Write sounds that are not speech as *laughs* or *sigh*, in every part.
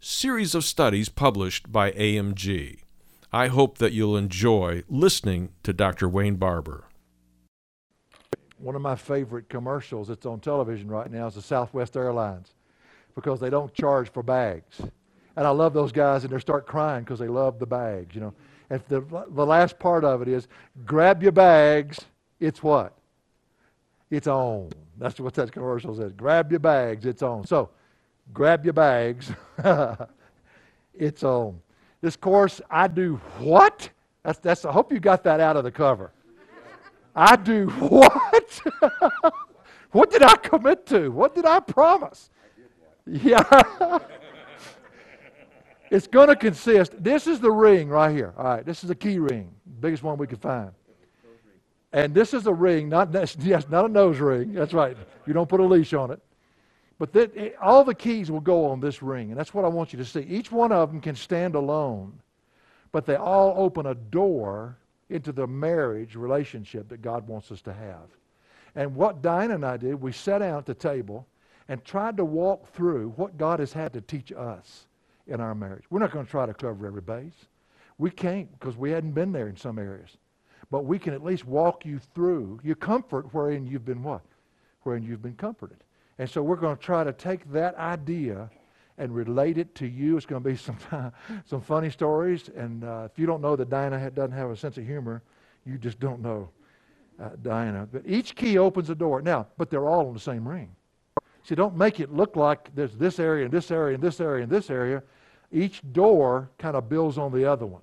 series of studies published by AMG. I hope that you'll enjoy listening to Dr. Wayne Barber. One of my favorite commercials that's on television right now is the Southwest Airlines because they don't charge for bags. And I love those guys, and they start crying because they love the bags, you know. And the, the last part of it is grab your bags, it's what? It's on. That's what that commercial says. Grab your bags, it's on. So, grab your bags, *laughs* it's on. This course, I do what? That's, that's, I hope you got that out of the cover. I do what? *laughs* what did I commit to? What did I promise? Yeah. *laughs* it's going to consist. This is the ring right here. All right, this is the key ring, biggest one we could find. And this is a ring, not yes, not a nose ring. That's right. You don't put a leash on it. But that, eh, all the keys will go on this ring, and that's what I want you to see. Each one of them can stand alone, but they all open a door into the marriage relationship that God wants us to have. And what Diane and I did, we sat down at the table and tried to walk through what God has had to teach us in our marriage. We're not going to try to cover every base. We can't because we hadn't been there in some areas but we can at least walk you through your comfort wherein you've been what? Wherein you've been comforted. And so we're going to try to take that idea and relate it to you. It's going to be *laughs* some, some funny stories. And uh, if you don't know that Diana doesn't have a sense of humor, you just don't know uh, Diana. But each key opens a door. Now, but they're all in the same ring. See, don't make it look like there's this area and this area and this area and this area. Each door kind of builds on the other one.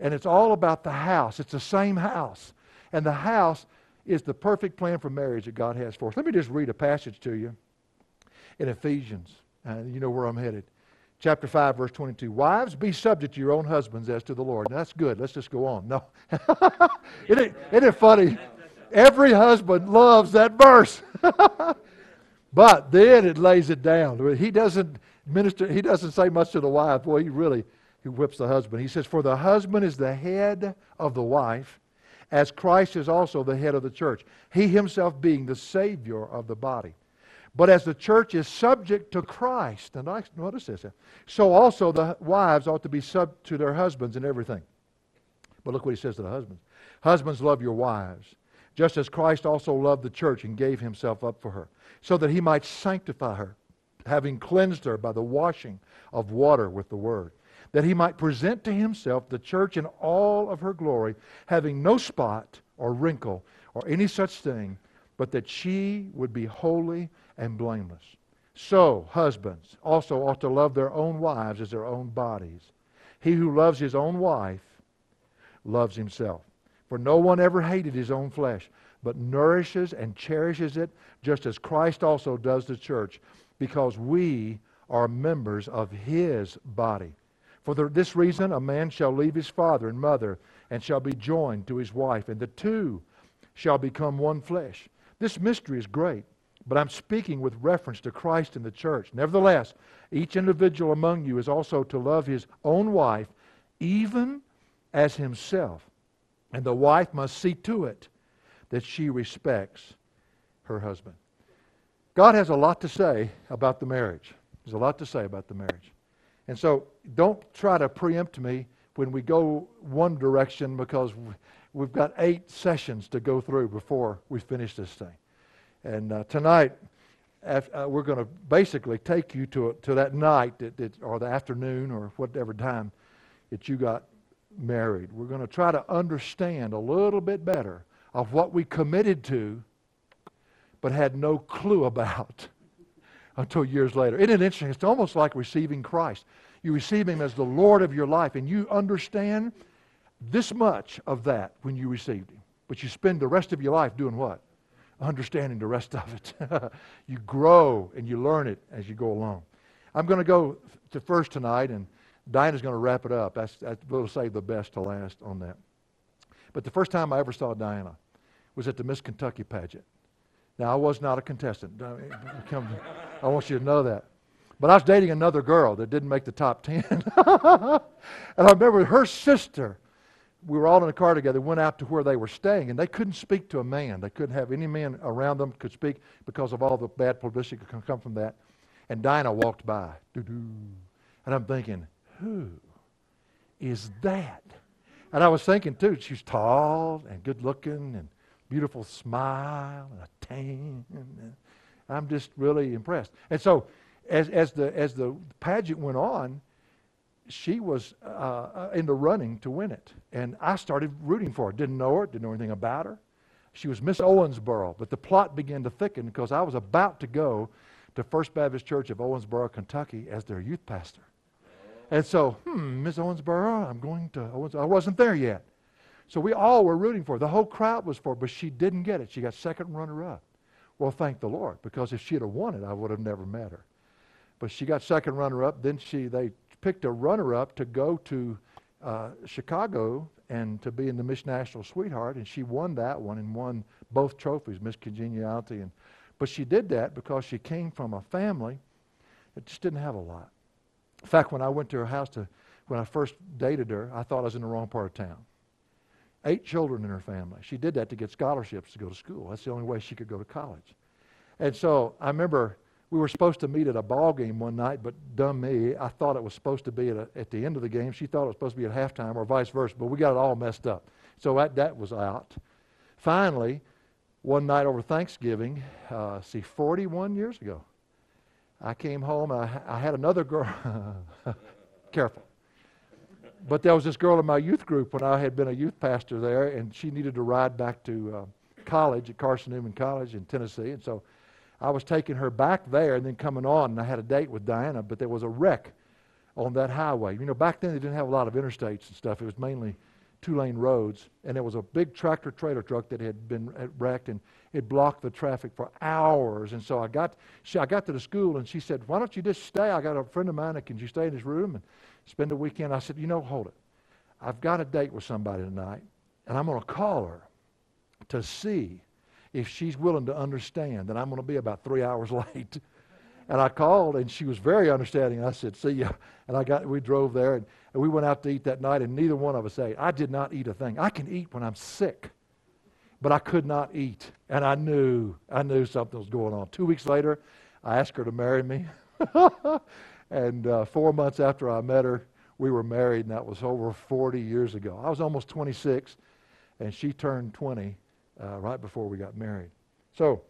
And it's all about the house. It's the same house. And the house is the perfect plan for marriage that God has for us. Let me just read a passage to you in Ephesians. Uh, you know where I'm headed. Chapter 5, verse 22. Wives, be subject to your own husbands as to the Lord. Now, that's good. Let's just go on. No. *laughs* isn't, it, isn't it funny? Every husband loves that verse. *laughs* but then it lays it down. He doesn't minister, he doesn't say much to the wife. Boy, he really he whips the husband. He says, For the husband is the head of the wife, as Christ is also the head of the church, he himself being the Savior of the body. But as the church is subject to Christ, and I notice this, so also the wives ought to be sub to their husbands in everything. But look what he says to the husbands Husbands, love your wives, just as Christ also loved the church and gave himself up for her, so that he might sanctify her, having cleansed her by the washing of water with the word that he might present to himself the church in all of her glory, having no spot or wrinkle or any such thing, but that she would be holy and blameless. So, husbands also ought to love their own wives as their own bodies. He who loves his own wife loves himself. For no one ever hated his own flesh, but nourishes and cherishes it, just as Christ also does the church, because we are members of his body. For the, this reason, a man shall leave his father and mother and shall be joined to his wife, and the two shall become one flesh. This mystery is great, but I'm speaking with reference to Christ and the church. Nevertheless, each individual among you is also to love his own wife, even as himself. And the wife must see to it that she respects her husband. God has a lot to say about the marriage. There's a lot to say about the marriage. And so don't try to preempt me when we go one direction because we've got eight sessions to go through before we finish this thing. And uh, tonight, uh, we're going to basically take you to, to that night that, that, or the afternoon or whatever time that you got married. We're going to try to understand a little bit better of what we committed to but had no clue *laughs* about until years later. Isn't it interesting? It's almost like receiving Christ. You receive Him as the Lord of your life, and you understand this much of that when you received Him. But you spend the rest of your life doing what? Understanding the rest of it. *laughs* you grow and you learn it as you go along. I'm going to go to first tonight, and Diana's going to wrap it up. That's, that's, we'll save the best to last on that. But the first time I ever saw Diana was at the Miss Kentucky pageant. Now, I was not a contestant. Eh, *laughs* I want you to know that. But I was dating another girl that didn't make the top 10. *laughs* and I remember her sister, we were all in a car together, went out to where they were staying, and they couldn't speak to a man. They couldn't have any man around them could speak because of all the bad publicity that could come from that. And Diana walked by. Doo-doo. And I'm thinking, who is that? And I was thinking, too, she's tall and good looking and beautiful smile and a tan. I'm just really impressed. And so, as, as, the, as the pageant went on, she was uh, uh, in the running to win it. And I started rooting for her. Didn't know her, didn't know anything about her. She was Miss Owensboro, but the plot began to thicken because I was about to go to First Baptist Church of Owensboro, Kentucky as their youth pastor. And so, hmm, Miss Owensboro, I'm going to Owens. I wasn't there yet. So we all were rooting for her. The whole crowd was for her, but she didn't get it. She got second runner up. Well, thank the Lord, because if she'd have won it, I would have never met her. But she got second runner up. Then she they picked a runner up to go to uh, Chicago and to be in the Miss National Sweetheart, and she won that one and won both trophies, Miss Congeniality. And but she did that because she came from a family that just didn't have a lot. In fact, when I went to her house to when I first dated her, I thought I was in the wrong part of town eight children in her family. She did that to get scholarships to go to school. That's the only way she could go to college. And so I remember we were supposed to meet at a ball game one night, but dumb me, I thought it was supposed to be at, a, at the end of the game. She thought it was supposed to be at halftime or vice versa, but we got it all messed up. So that, that was out. Finally, one night over Thanksgiving, uh, see, 41 years ago, I came home. I, I had another girl. *laughs* Careful. But there was this girl in my youth group when I had been a youth pastor there, and she needed to ride back to uh, college at Carson Newman College in Tennessee. And so I was taking her back there and then coming on, and I had a date with Diana, but there was a wreck on that highway. You know, back then they didn't have a lot of interstates and stuff. It was mainly two lane roads, and there was a big tractor trailer truck that had been wrecked, and it blocked the traffic for hours. And so I got, she, I got to the school, and she said, "Why don't you just stay? I got a friend of mine can you stay in his room?" And spend a weekend. I said, you know, hold it. I've got a date with somebody tonight, and I'm going to call her to see if she's willing to understand that I'm going to be about three *laughs* hours late. And I called, and she was very understanding. I said, "See ya." And I got, we drove there, and, and we went out to eat that night. And neither one of us ate. I did not eat a thing. I can eat when I'm sick, but I could not eat. And I knew, I knew something was going on. Two weeks later, I asked her to marry me. *laughs* And uh, four months after I met her, we were married, and that was over 40 years ago. I was almost 26, and she turned 20 uh, right before we got married. So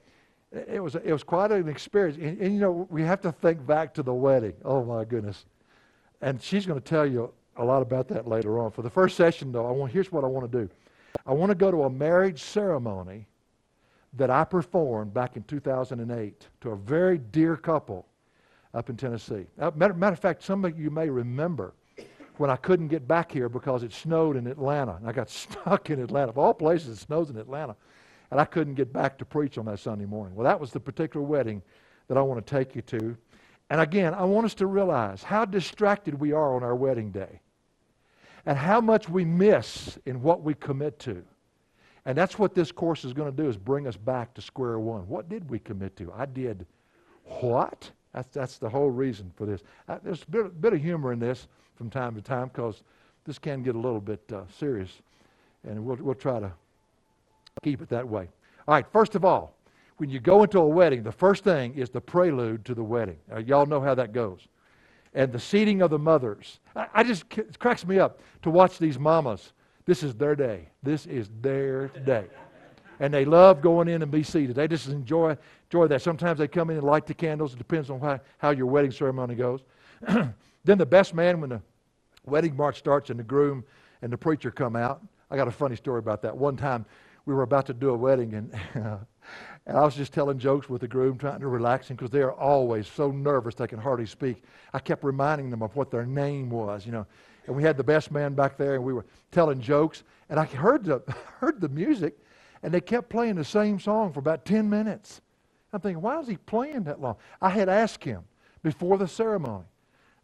it was, it was quite an experience. And, and, you know, we have to think back to the wedding. Oh, my goodness. And she's going to tell you a lot about that later on. For the first session, though, I want, here's what I want to do I want to go to a marriage ceremony that I performed back in 2008 to a very dear couple up in Tennessee. Uh, matter, matter of fact, some of you may remember when I couldn't get back here because it snowed in Atlanta. And I got *laughs* stuck in Atlanta. Of all places, it snows in Atlanta. And I couldn't get back to preach on that Sunday morning. Well, that was the particular wedding that I want to take you to. And again, I want us to realize how distracted we are on our wedding day and how much we miss in what we commit to. And that's what this course is going to do is bring us back to square one. What did we commit to? I did what? That's, that's the whole reason for this. Uh, there's a bit, bit, of humor in this from time to time because this can get a little bit uh, serious, and we'll, we'll try to keep it that way. All right, first of all, when you go into a wedding, the first thing is the prelude to the wedding. Uh, y'all know how that goes. And the seating of the mothers. I, I just, it cracks me up to watch these mamas. This is their day. This is their day and they love going in and be seated. They just enjoy enjoy that. Sometimes they come in and light the candles. It depends on how, how your wedding ceremony goes. *clears throat* then the best man, when the Wedding march starts, and the groom and the preacher come out. I got a funny story about that. One time, we were about to do a wedding, and, *laughs* and I was just telling jokes with the groom, trying to relax him because they are always so nervous they can hardly speak. I kept reminding them of what their name was, you know. And we had the best man back there, and we were telling jokes, and I heard the *laughs* heard the music, and they kept playing the same song for about ten minutes. I'm thinking, why is he playing that long? I had asked him before the ceremony.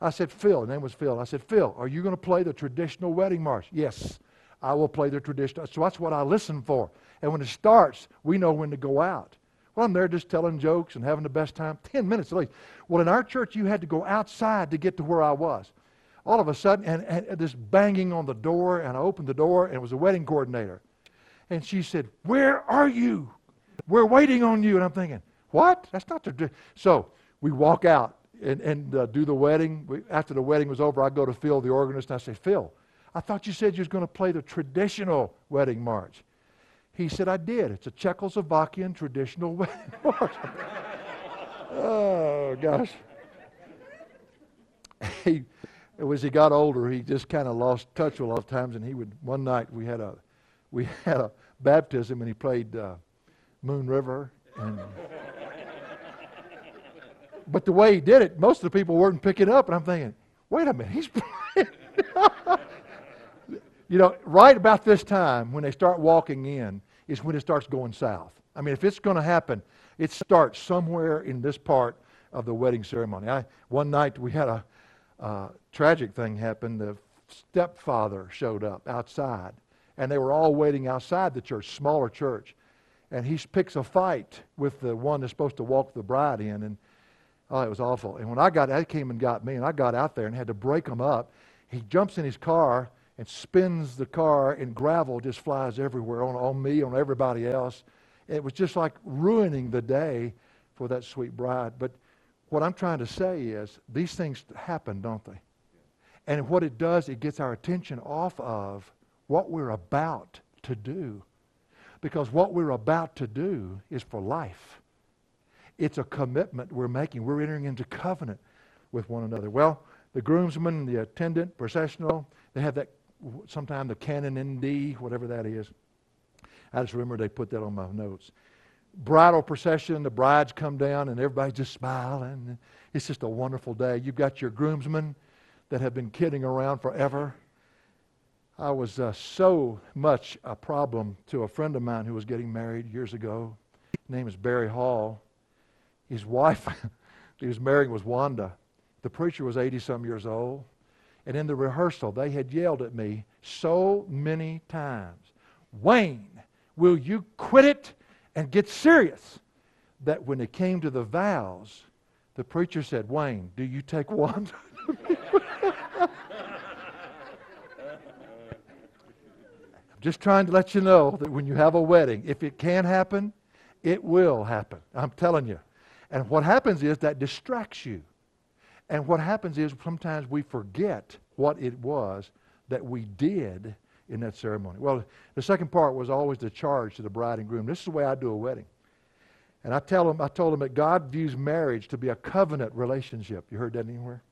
I said, Phil, name was Phil. I said, Phil, are you going to play the traditional wedding march? Yes, I will play the traditional. So that's what I listen for. And when it starts, we know when to go out. Well, I'm there just telling jokes and having the best time. Ten minutes at least. Well, in our church, you had to go outside to get to where I was. All of a sudden, and, and this banging on the door, and I opened the door, and it was a wedding coordinator. And she said, Where are you? We're waiting on you. And I'm thinking, What? That's not the. So we walk out and, and uh, do the wedding. We, after the wedding was over, I go to Phil, the organist, and I say, Phil, I thought you said you was going to play the traditional wedding march. He said, I did. It's a Czechoslovakian traditional *laughs* wedding march. oh, gosh. *laughs* He, as he got older, he just kind of lost touch a lot of times, and he would, one night we had a, we *laughs* had a baptism, and he played uh, Moon River, and but the way he did it, most of the people weren't picking up, and I'm thinking, wait a minute, he's playing. *laughs* you know, right about this time when they start walking in is when it starts going south. I mean, if it's going to happen, it starts somewhere in this part of the wedding ceremony. I, one night we had a uh, tragic thing happen. The stepfather showed up outside, and they were all waiting outside the church, smaller church. And he picks a fight with the one that's supposed to walk the bride in, and Oh, it was awful. And when I got, that came and got me, and I got out there and had to break him up. He jumps in his car and spins the car, and gravel just flies everywhere on, on me, on everybody else. It was just like ruining the day for that sweet bride. But what I'm trying to say is these things happen, don't they? And what it does, it gets our attention off of what we're about to do. Because what we're about to do is for life. It's a commitment we're making. We're entering into covenant with one another. Well, the groomsmen, the attendant, processional, they have that sometime the canon in D, whatever that is. I just remember they put that on my notes. Bridal procession, the brides come down and everybody's just smiling. It's just a wonderful day. You've got your groomsmen that have been kidding around forever. I was uh, so much a problem to a friend of mine who was getting married years ago. His name is Barry Hall. His wife *laughs* he was marrying was Wanda. The preacher was 80 some years old. And in the rehearsal, they had yelled at me so many times Wayne, will you quit it and get serious? That when it came to the vows, the preacher said, Wayne, do you take Wanda? *laughs* I'm just trying to let you know that when you have a wedding, if it can happen, it will happen. I'm telling you. And what happens is that distracts you. And what happens is sometimes we forget what it was that we did in that ceremony. Well, the second part was always the charge to the bride and groom. This is the way I do a wedding. And I tell them, I told them that God views marriage to be a covenant relationship. You heard that anywhere?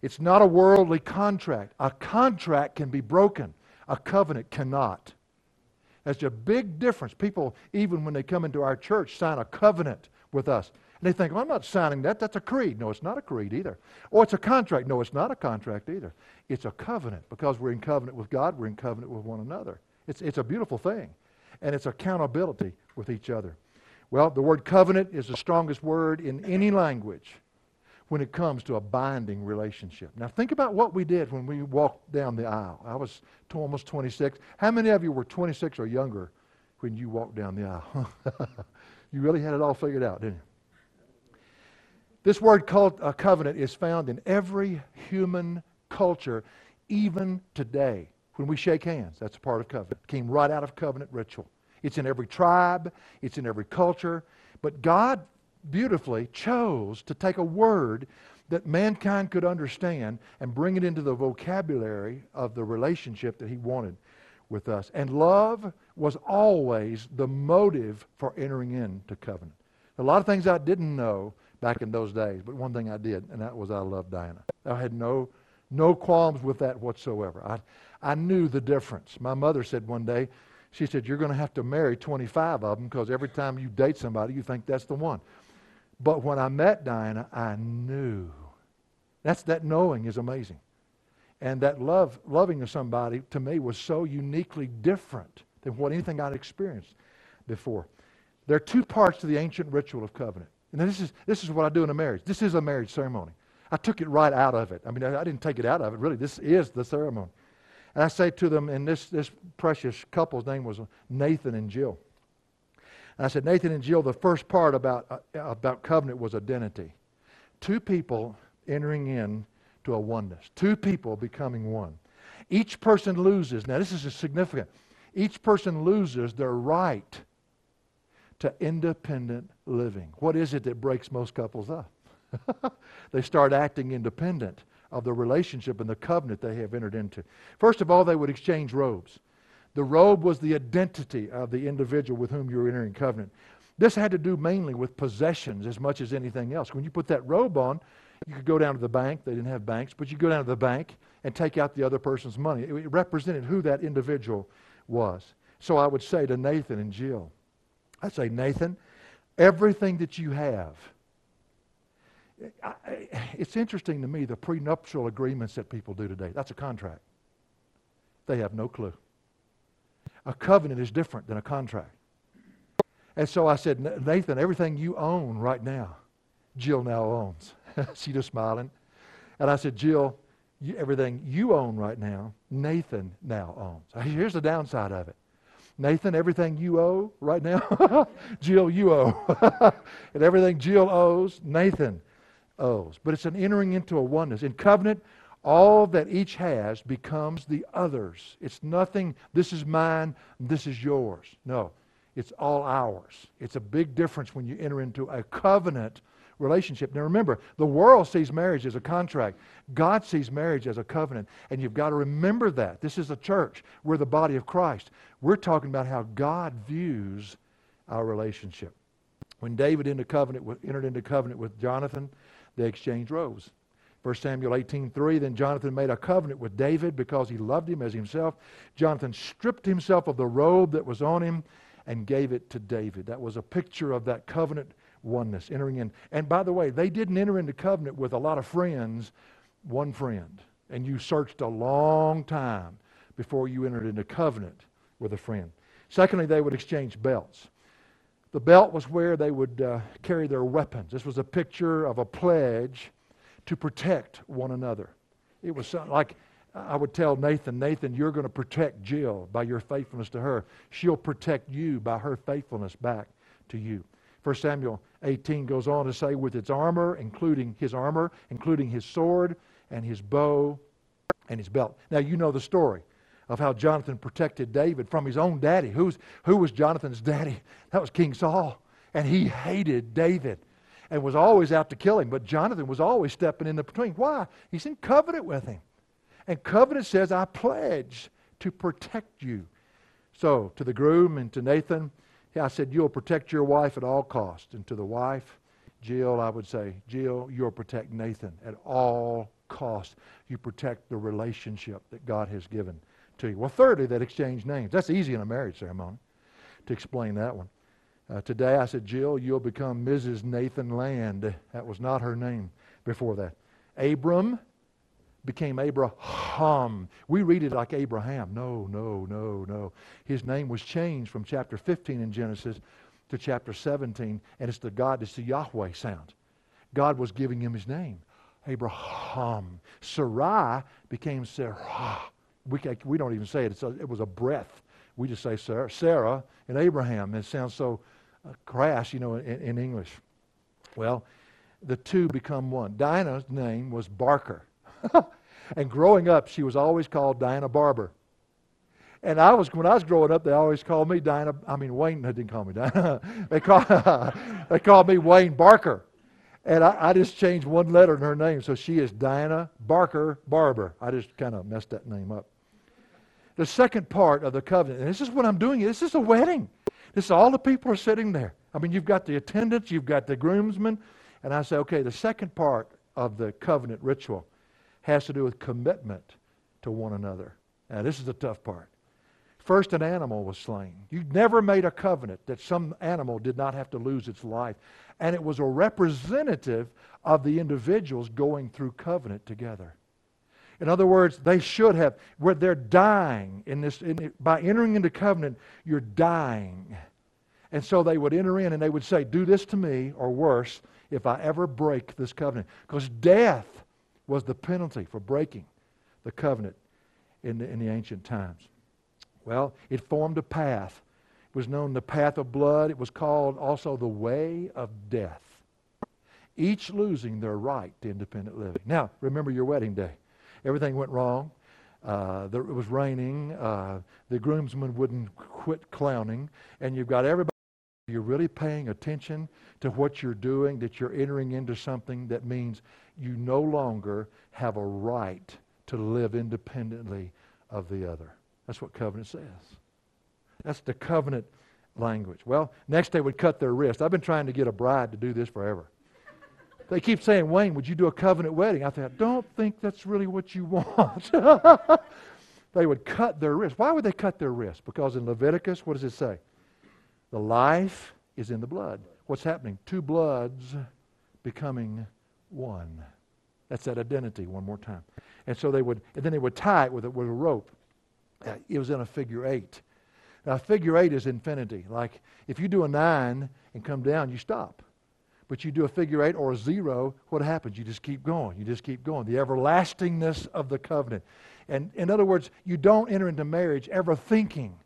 It's not a worldly contract. A contract can be broken. A covenant cannot. That's a big difference. People, even when they come into our church, sign a covenant with us. And they think, well, I'm not signing that. That's a creed. No, it's not a creed either. Or it's a contract. No, it's not a contract either. It's a covenant. Because we're in covenant with God, we're in covenant with one another. It's, it's a beautiful thing. And it's accountability with each other. Well, the word covenant is the strongest word in any language when it comes to a binding relationship. Now, think about what we did when we walked down the aisle. I was almost 26. How many of you were 26 or younger when you walked down the aisle? *laughs* you really had it all figured out, didn't you? This word called a uh, covenant is found in every human culture, even today. When we shake hands, that's a part of covenant. It came right out of covenant ritual. It's in every tribe, it's in every culture. But God beautifully chose to take a word that mankind could understand and bring it into the vocabulary of the relationship that He wanted with us. And love was always the motive for entering into covenant. A lot of things I didn't know back in those days. But one thing I did, and that was I loved Diana. I had no, No qualms with that whatsoever. I, I knew the difference. My mother said one day, she said, You're going to have to marry 25 of them because every time you date somebody, you think that's the one. But when I met Diana, I knew. That's that knowing is amazing. And that love, loving of somebody to me was so uniquely different than what anything I'd experienced before. There are two parts to the ancient ritual of covenant. And this is, this is what I do in a marriage. This is a marriage ceremony. I took it right out of it. I mean, I, I didn't take it out of it, really. This is the ceremony. And I say to them, and this, this precious couple's name was Nathan and Jill. And I said, Nathan and Jill, the first part about, uh, about covenant was identity. Two people entering in to a oneness, two people becoming one. Each person loses, now this is significant, each person loses their right to independent living. What is it that breaks most couples up? *laughs* they start acting independent of the relationship and the covenant they have entered into. First of all, they would exchange robes. The robe was the identity of the individual with whom you were entering covenant. This had to do mainly with possessions as much as anything else. When you put that robe on, you could go down to the bank. They didn't have banks, but you go down to the bank and take out the other person's money. It represented who that individual was. So I would say to Nathan and Jill, I say, Nathan, everything that you have, it's interesting to me the prenuptial agreements that people do today. That's a contract. They have no clue. A covenant is different than a contract. And so I said, Nathan, everything you own right now, Jill now owns. *laughs* she just smiling. And I said, Jill, you, everything you own right now, Nathan now owns. Here's the downside of it. Nathan, everything you owe right now, *laughs* Jill, you owe. *laughs* and everything Jill owes, Nathan owes. But it's an entering into a oneness. In covenant, all that each has becomes the other's. It's nothing, this is mine, this is yours. No, it's all ours. It's a big difference when you enter into a covenant relationship. Now remember, the world sees marriage as a contract. God sees marriage as a covenant. And you've got to remember that. This is a church. We're the body of Christ. We're talking about how God views our relationship. When David into covenant entered into covenant with Jonathan, they exchanged robes. 1 Samuel 18:3 Then Jonathan made a covenant with David because he loved him as himself. Jonathan stripped himself of the robe that was on him and gave it to David. That was a picture of that covenant oneness, entering in. And by the way, they didn't enter into covenant with a lot of friends, one friend. And you searched a long time before you entered into covenant with a friend. Secondly, they would exchange belts. The belt was where they would uh, carry their weapons. This was a picture of a pledge to protect one another. It was something like I would tell Nathan, Nathan, you're going to protect Jill by your faithfulness to her. She'll protect you by her faithfulness back to you. 1 Samuel 18 goes on to say, with its armor, including his armor, including his sword and his bow and his belt. Now, you know the story of how Jonathan protected David from his own daddy. Who's, who was Jonathan's daddy? That was King Saul. And he hated David and was always out to kill him. But Jonathan was always stepping in the between. Why? He's in covenant with him. And covenant says, I pledge to protect you. So, to the groom and to Nathan, I said, You'll protect your wife at all costs. And to the wife, Jill, I would say, Jill, you'll protect Nathan at all costs. You protect the relationship that God has given to you. Well, thirdly, that exchange names. That's easy in a marriage ceremony to explain that one. Uh, today I said, Jill, you'll become Mrs. Nathan Land. That was not her name before that. Abram became Abraham. We read it like Abraham. No, no, no, no. His name was changed from chapter 15 in Genesis to chapter 17, and it's the God, it's the Yahweh sound. God was giving him his name. Abraham. Sarai became Sarah. We, we don't even say it. A, it was a breath. We just say Sarah, Sarah and Abraham. It sounds so uh, crass, you know, in, in English. Well, the two become one. Diana's name was Barker. *laughs* and growing up, she was always called Diana Barber. And I was when I was growing up, they always called me Diana. I mean Wayne. They didn't call me Diana. *laughs* they called *laughs* they called me Wayne Barker. And I, I, just changed one letter in her name, so she is Diana Barker Barber. I just kind of messed that name up. The second part of the covenant, and this is what I'm doing. This is a wedding. This is all the people are sitting there. I mean, you've got the attendants, you've got the groomsmen, and I say, okay, the second part of the covenant ritual has to do with commitment to one another. Now, this is the tough part. First, an animal was slain. You never made a covenant that some animal did not have to lose its life. And it was a representative of the individuals going through covenant together. In other words, they should have, where they're dying in this, in, by entering into covenant, you're dying. And so they would enter in and they would say, Do this to me, or worse, if I ever break this covenant. Because death was the penalty for breaking the covenant in the, in the ancient times. Well, it formed a path. It was known the path of blood. It was called also the way of death. Each losing their right to independent living. Now, remember your wedding day. Everything went wrong. Uh, there, it was raining. Uh, the groomsmen wouldn't quit clowning. And you've got everybody. You're really paying attention to what you're doing, that you're entering into something that means you no longer have a right to live independently of the other. That's what covenant says. That's the covenant language. Well, next they would cut their wrist. I've been trying to get a bride to do this forever. They keep saying, Wayne, would you do a covenant wedding? I thought, don't think that's really what you want. *laughs* they would cut their wrist. Why would they cut their wrist? Because in Leviticus, what does it say? The life is in the blood. What's happening? Two bloods becoming one. That's that identity one more time. And so they would, and then they would tie it with a, with a rope. It was in a figure eight. Now, figure eight is infinity. Like if you do a nine and come down, you stop. But you do a figure eight or a zero, what happens? You just keep going. You just keep going. The everlastingness of the covenant. And in other words, you don't enter into marriage ever thinking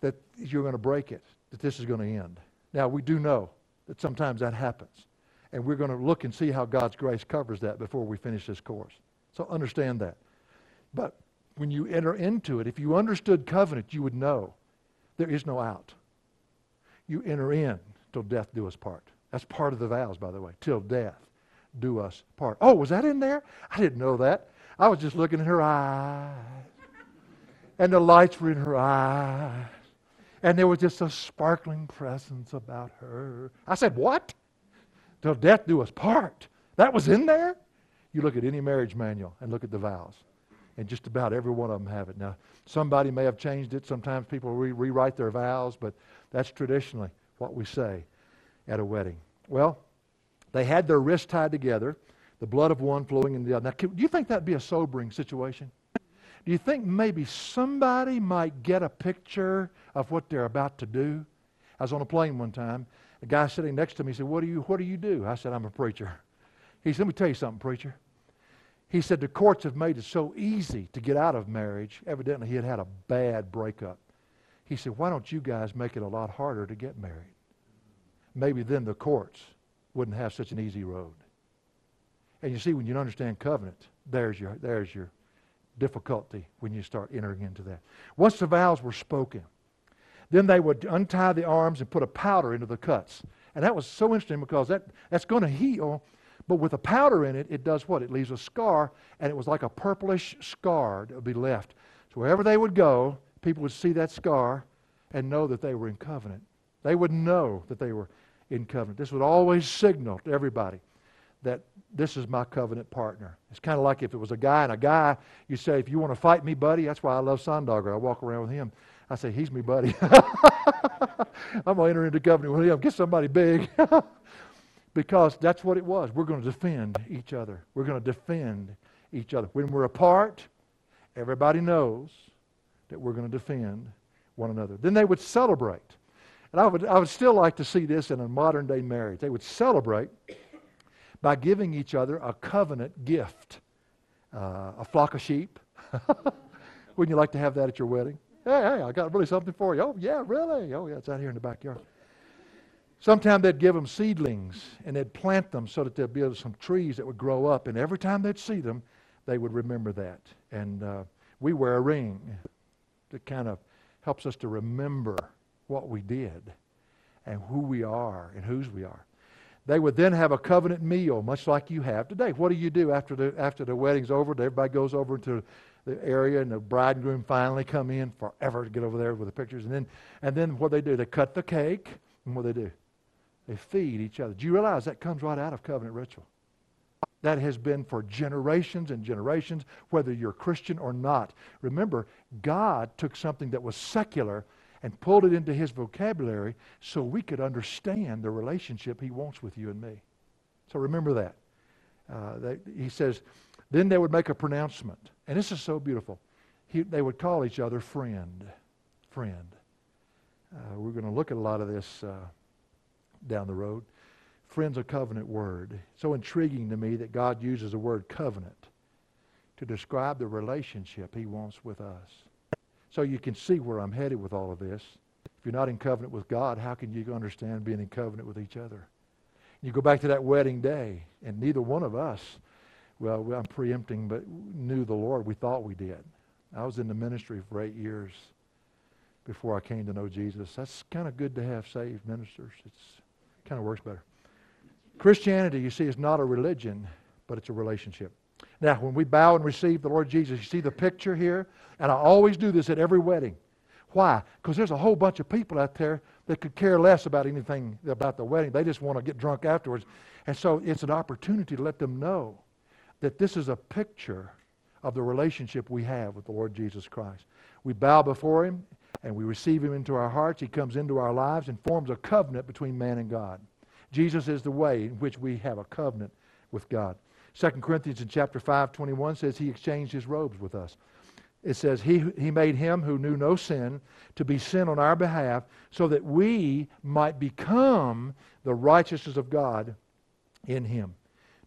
that you're going to break it, that this is going to end. Now, we do know that sometimes that happens. And we're going to look and see how God's grace covers that before we finish this course. So understand that. But when you enter into it, if you understood covenant, you would know there is no out. You enter in till death do us part. That's part of the vows, by the way. Till death do us part. Oh, was that in there? I didn't know that. I was just looking in her eyes. And the lights were in her eyes. And there was just a sparkling presence about her. I said, What? Till death do us part. That was in there? You look at any marriage manual and look at the vows. And just about every one of them have it. Now, somebody may have changed it. Sometimes people re- rewrite their vows, but that's traditionally what we say at a wedding. Well, they had their wrists tied together, the blood of one flowing in the other. Now, do you think that'd be a sobering situation? Do you think maybe somebody might get a picture of what they're about to do? I was on a plane one time. A guy sitting next to me said, What do you, what do, you do? I said, I'm a preacher. He said, Let me tell you something, preacher. He said, The courts have made it so easy to get out of marriage. Evidently, he had had a bad breakup. He said, Why don't you guys make it a lot harder to get married? maybe then the courts wouldn't have such an easy road. And you see, when you understand covenant, there's your, there's your difficulty when you start entering into that. Once the vows were spoken, then they would untie the arms and put a powder into the cuts. And that was so interesting because that, that's going to heal, but with a powder in it, it does what? It leaves a scar, and it was like a purplish scar that would be left. So wherever they would go, people would see that scar and know that they were in covenant. They would know that they were in covenant. This would always signal to everybody that this is my covenant partner. It's kind of like if it was a guy and a guy, you say, if you want to fight me, buddy, that's why I love Sondogger. I walk around with him. I say, he's me buddy. *laughs* I'm going to enter into covenant with him. Get somebody big. *laughs* because that's what it was. We're going to defend each other. We're going to defend each other. When we're apart, everybody knows that we're going to defend one another. Then they would celebrate. And I would, I would still like to see this in a modern day marriage. They would celebrate by giving each other a covenant gift uh, a flock of sheep. *laughs* Wouldn't you like to have that at your wedding? Hey, hey, I got really something for you. Oh, yeah, really? Oh, yeah, it's out here in the backyard. Sometimes they'd give them seedlings and they'd plant them so that they'd be some trees that would grow up. And every time they'd see them, they would remember that. And uh, we wear a ring that kind of helps us to remember what we did and who we are and whose we are. They would then have a covenant meal, much like you have today. What do you do after the, after the wedding's over? Everybody goes over to the area, and the bride and groom finally come in forever to get over there with the pictures. And then, and then what they do, they cut the cake, and what they do? They feed each other. Do you realize that comes right out of covenant ritual? That has been for generations and generations, whether you're Christian or not. Remember, God took something that was secular and pulled it into his vocabulary so we could understand the relationship he wants with you and me. So remember that. Uh, he says, then they would make a pronouncement. And this is so beautiful. He, they would call each other friend. Friend. Uh, we're going to look at a lot of this uh, down the road. Friend's a covenant word. So intriguing to me that God uses the word covenant to describe the relationship he wants with us. So you can see where I'm headed with all of this. If you're not in covenant with God, how can you understand being in covenant with each other? You go back to that wedding day, and neither one of us, well, I'm preempting, but knew the Lord. We thought we did. I was in the ministry for eight years before I came to know Jesus. That's kind of good to have saved ministers. It's kind of works better. Christianity, you see, is not a religion, but it's a relationship. Now, when we bow and receive the Lord Jesus, you see the picture here? And I always do this at every wedding. Why? Because there's a whole bunch of people out there that could care less about anything about the wedding. They just want to get drunk afterwards. And so it's an opportunity to let them know that this is a picture of the relationship we have with the Lord Jesus Christ. We bow before Him and we receive Him into our hearts. He comes into our lives and forms a covenant between man and God. Jesus is the way in which we have a covenant with God. 2 Corinthians in chapter 5, 21 says he exchanged his robes with us. It says he, he made him who knew no sin to be sin on our behalf so that we might become the righteousness of God in him.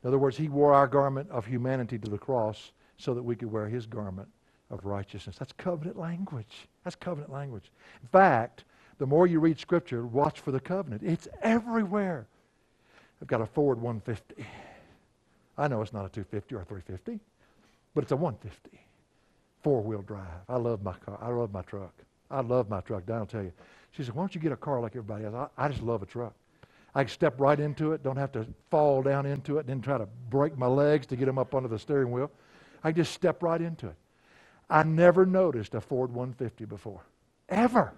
In other words, he wore our garment of humanity to the cross so that we could wear his garment of righteousness. That's covenant language. That's covenant language. In fact, the more you read Scripture, watch for the covenant. It's everywhere. I've got a Ford 150. I know it's not a 250 or a 350, but it's a 150. Four wheel drive. I love my car. I love my truck. I love my truck. Will tell you. She said, Why don't you get a car like everybody else? I, I just love a truck. I can step right into it, don't have to fall down into it, and then try to break my legs to get them up under the steering wheel. I just step right into it. I never noticed a Ford 150 before, ever,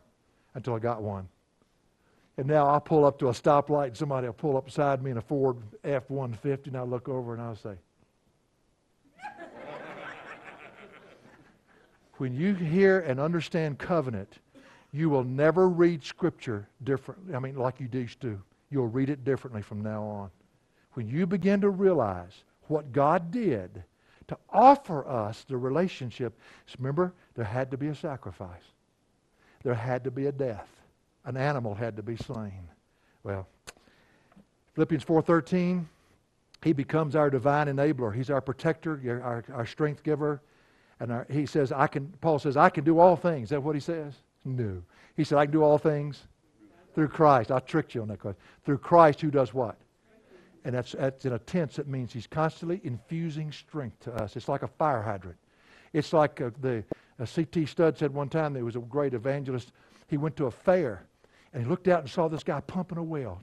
until I got one. And now I'll pull up to a stoplight and somebody will pull up beside me in a Ford F 150, and I'll look over and I'll say, When you hear and understand covenant, you will never read Scripture differently. I mean, like you used to. You'll read it differently from now on. When you begin to realize what God did to offer us the relationship. Remember, there had to be a sacrifice. There had to be a death. An animal had to be slain. Well, Philippians 4.13, he becomes our divine enabler. He's our protector, our, our strength giver. And our, he says, I can, Paul says, I can do all things. Is that what he says? No. He said, I can do all things through Christ. I tricked you on that question. Through Christ who does what? And that's, that's in a tense, it means he's constantly infusing strength to us. It's like a fire hydrant. It's like uh, a, the C.T. Studd said one time, there was a great evangelist. He went to a fair and he looked out and saw this guy pumping a well.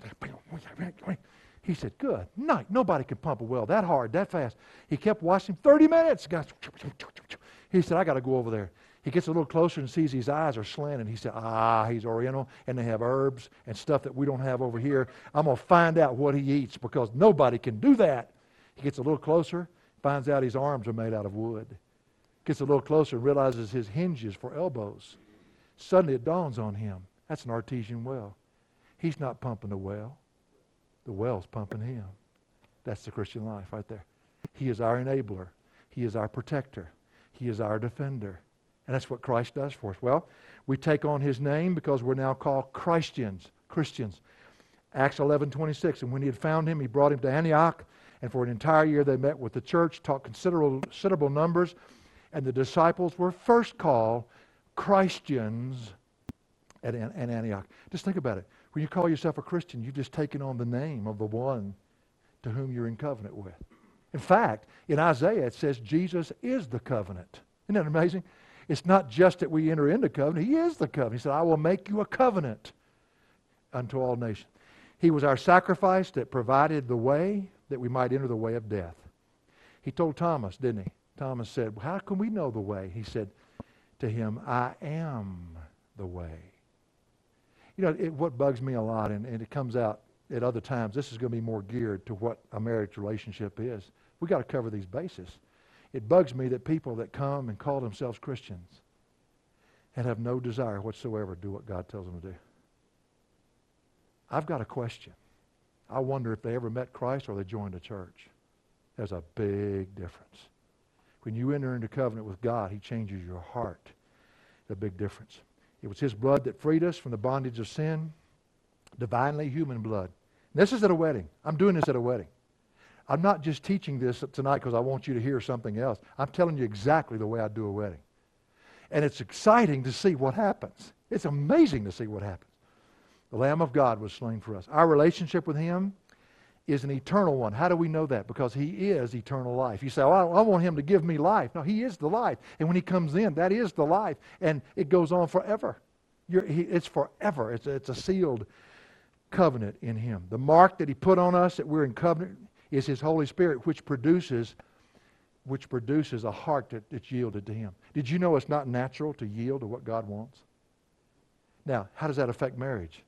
He said, Good night. Nobody can pump a well that hard, that fast. He kept watching 30 minutes. He said, I got to go over there. He gets a little closer and sees his eyes are slanted. He said, Ah, he's Oriental, and they have herbs and stuff that we don't have over here. I'm going to find out what he eats because nobody can do that. He gets a little closer, finds out his arms are made out of wood. Gets a little closer and realizes his hinges for elbows. Suddenly it dawns on him that's an artesian well. He's not pumping the well, the well's pumping him. That's the Christian life right there. He is our enabler, He is our protector, He is our defender. And that's what Christ does for us. Well, we take on his name because we're now called Christians. Christians. Acts 11 26. And when he had found him, he brought him to Antioch. And for an entire year they met with the church, taught considerable, considerable numbers. And the disciples were first called Christians at, at Antioch. Just think about it. When you call yourself a Christian, you've just taken on the name of the one to whom you're in covenant with. In fact, in Isaiah it says Jesus is the covenant. Isn't that amazing? It's not just that we enter into covenant, He is the covenant. He said, I will make you a covenant unto all nations. He was our sacrifice that provided the way that we might enter the way of death. He told Thomas, didn't he? Thomas said, How can we know the way? He said to him, I am the way. You know, it, what bugs me a lot, and, and it comes out at other times, this is going to be more geared to what a marriage relationship is. We've got to cover these bases. It bugs me that people that come and call themselves Christians and have no desire whatsoever to do what God tells them to do. I've got a question. I wonder if they ever met Christ or they joined a church. There's a big difference. When you enter into covenant with God, He changes your heart. A big difference. It was His blood that freed us from the bondage of sin, divinely human blood. And this is at a wedding. I'm doing this at a wedding. I'm not just teaching this tonight because I want you to hear something else. I'm telling you exactly the way I do a wedding. And it's exciting to see what happens. It's amazing to see what happens. The Lamb of God was slain for us. Our relationship with Him is an eternal one. How do we know that? Because He is eternal life. You say, oh, I want Him to give me life. No, He is the life. And when He comes in, that is the life. And it goes on forever. He, it's forever. It's it's a sealed covenant in Him. The mark that He put on us that we're in covenant is His Holy Spirit, which produces which produces a heart that, that's yielded to Him. Did you know it's not natural to yield to what God wants? Now, how does that affect marriage?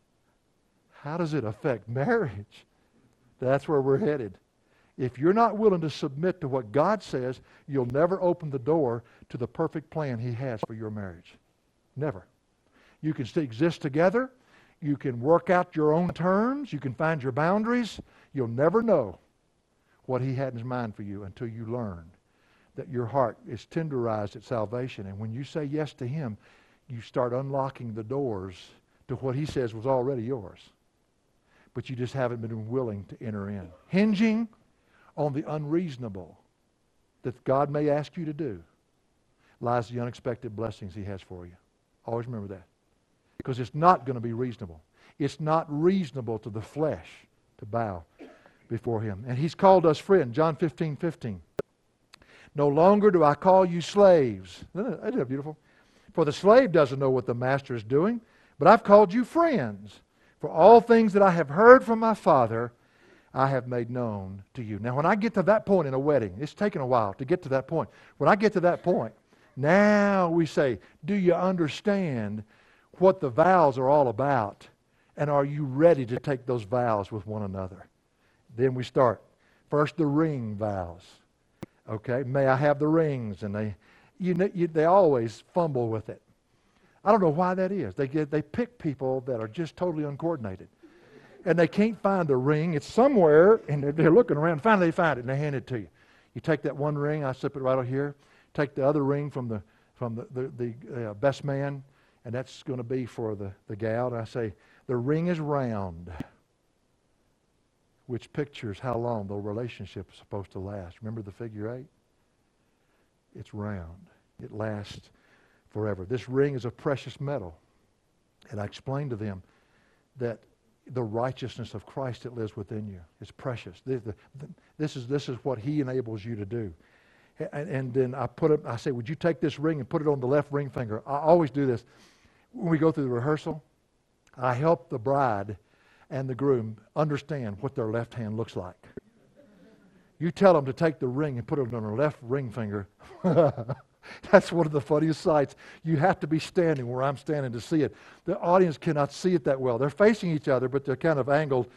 How does it affect marriage? That's where we're headed. If you're not willing to submit to what God says, you'll never open the door to the perfect plan He has for your marriage. Never. You can still exist together. You can work out your own terms. You can find your boundaries. You'll never know what He had in mind for you until you learn that your heart is tenderized at salvation. And when you say yes to Him, you start unlocking the doors to what He says was already yours but you just haven't been willing to enter in. Hinging on the unreasonable that God may ask you to do lies the unexpected blessings He has for you. Always remember that. Because it's not going to be reasonable. It's not reasonable to the flesh to bow before Him. And He's called us friend. John 15, 15. No longer do I call you slaves. Isn't that beautiful? For the slave doesn't know what the master is doing, but I've called you friends. For all things that I have heard from my Father, I have made known to you. Now, when I get to that point in a wedding, it's taken a while to get to that point. When I get to that point, now we say, Do you understand what the vows are all about? And are you ready to take those vows with one another? Then we start. First, the ring vows. Okay, may I have the rings? And they, you, you, they always fumble with it. I don't know why that is. They, get, they pick people that are just totally uncoordinated. And they can't find a ring. It's somewhere, and they're, they're looking around. Finally, they find it, and they hand it to you. You take that one ring, I slip it right over here. Take the other ring from the, from the, the, the uh, best man, and that's going to be for the, the gal. And I say, the ring is round, which pictures how long the relationship is supposed to last. Remember the figure eight? It's round. It lasts forever. This ring is a precious metal. And I explained to them that the righteousness of Christ that lives within you is precious. This is, this is what he enables you to do. And, and then I put it, I say, would you take this ring and put it on the left ring finger? I always do this. When we go through the rehearsal, I help the bride and the groom understand what their left hand looks like. You tell them to take the ring and put it on their left ring finger. *laughs* *laughs* That's one of the funniest sights. You have to be standing where I'm standing to see it. The audience cannot see it that well. They're facing each other, but they're kind of angled,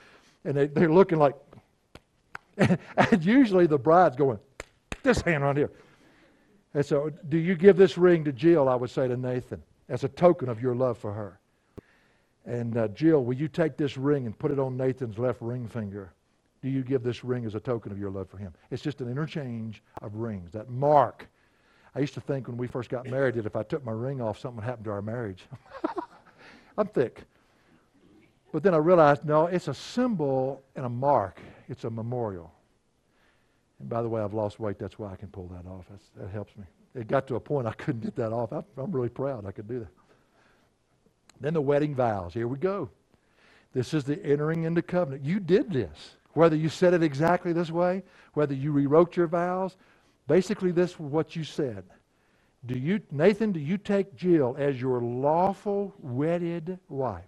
and they, they're looking like. And, *laughs* and usually the bride's going, this hand right here. And so, do you give this ring to Jill? I would say to Nathan, as a token of your love for her. And uh, Jill, will you take this ring and put it on Nathan's left ring finger? Do you give this ring as a token of your love for him? It's just an interchange of rings, that mark I used to think when we first got married that if I took my ring off, something would happen to our marriage. *laughs* I'm thick. But then I realized, no, it's a symbol and a mark. It's a memorial. And by the way, I've lost weight. That's why I can pull that off. That's, that helps me. It got to a point I *laughs* couldn't get that off. I'm, I'm really proud I could do that. Then the wedding vows. Here we go. This is the entering into covenant. You did this. Whether you said it exactly this way, whether you rewrote your vows, Basically, this is what you said. Do you, Nathan, do you take Jill as your lawful wedded wife?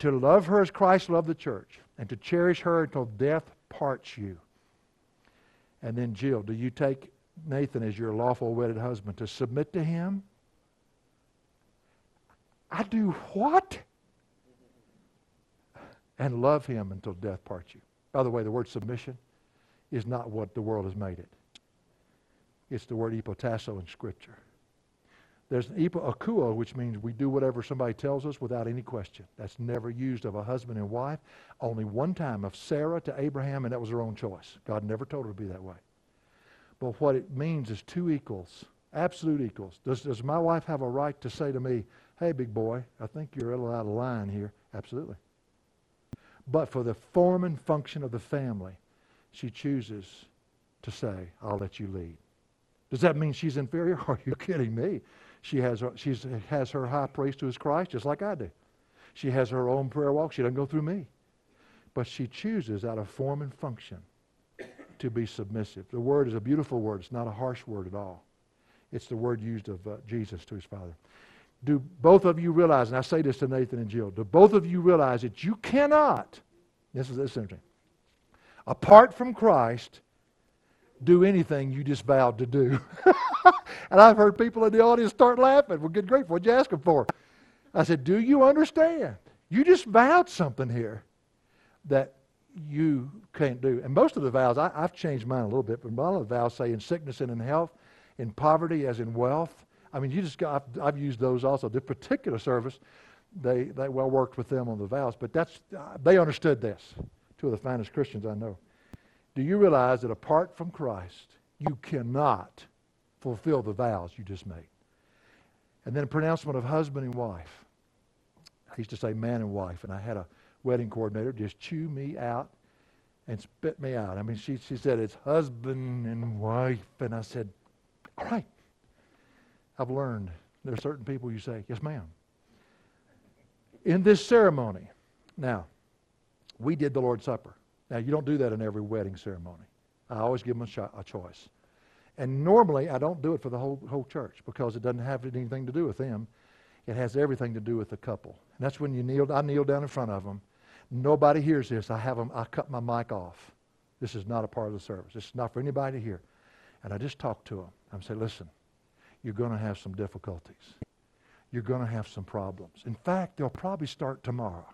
To love her as Christ loved the church, and to cherish her until death parts you. And then, Jill, do you take Nathan as your lawful wedded husband to submit to him? I do what? And love him until death parts you. By the way, the word submission is not what the world has made it. It's the word hypotasso in Scripture. There's an which means we do whatever somebody tells us without any question. That's never used of a husband and wife. Only one time of Sarah to Abraham, and that was her own choice. God never told her to be that way. But what it means is two equals, absolute equals. Does, does my wife have a right to say to me, hey, big boy, I think you're a little out of line here? Absolutely. But for the form and function of the family, she chooses to say, I'll let you lead. Does that mean she's inferior? *laughs* Are you kidding me? She has, she's, has her high priest who is Christ, just like I do. She has her own prayer walk. She doesn't go through me. But she chooses out of form and function to be submissive. The word is a beautiful word. It's not a harsh word at all. It's the word used of uh, Jesus to his Father. Do both of you realize, and I say this to Nathan and Jill, do both of you realize that you cannot, this is, this is interesting, apart from Christ, do anything you just vowed to do. *laughs* and I've heard people in the audience start laughing. Well, good grief, what'd you ask them for? I said, Do you understand? You just vowed something here that you can't do. And most of the vows, I, have changed mine a little bit, but a lot of the vows say in sickness and in health, in poverty as in wealth. I mean, you just got, I've, I've used those also. The particular service, they, they well worked with them on the vows, but that's, they understood this. Two of the finest Christians I know. Do you realize that apart from Christ, you cannot fulfill the vows you just made? And then a pronouncement of husband and wife. I used to say man and wife, and I had a wedding coordinator just chew me out and spit me out. I mean, she, she said, it's husband and wife. And I said, all right. I've learned there are certain people you say, yes, ma'am. In this ceremony, now, we did the Lord's Supper. Now, you don't do that in every wedding ceremony. I always give them a, a choice. And normally, I don't do it for the whole, whole church because it doesn't have anything to do with them. It has everything to do with the couple. And that's when you kneel, I kneel down in front of them. Nobody hears this. I have them, I cut my mic off. This is not a part of the service. This is not for anybody to hear. And I just talk to them. I say, listen, you're going to have some difficulties. You're going to have some problems. In fact, they'll probably start tomorrow.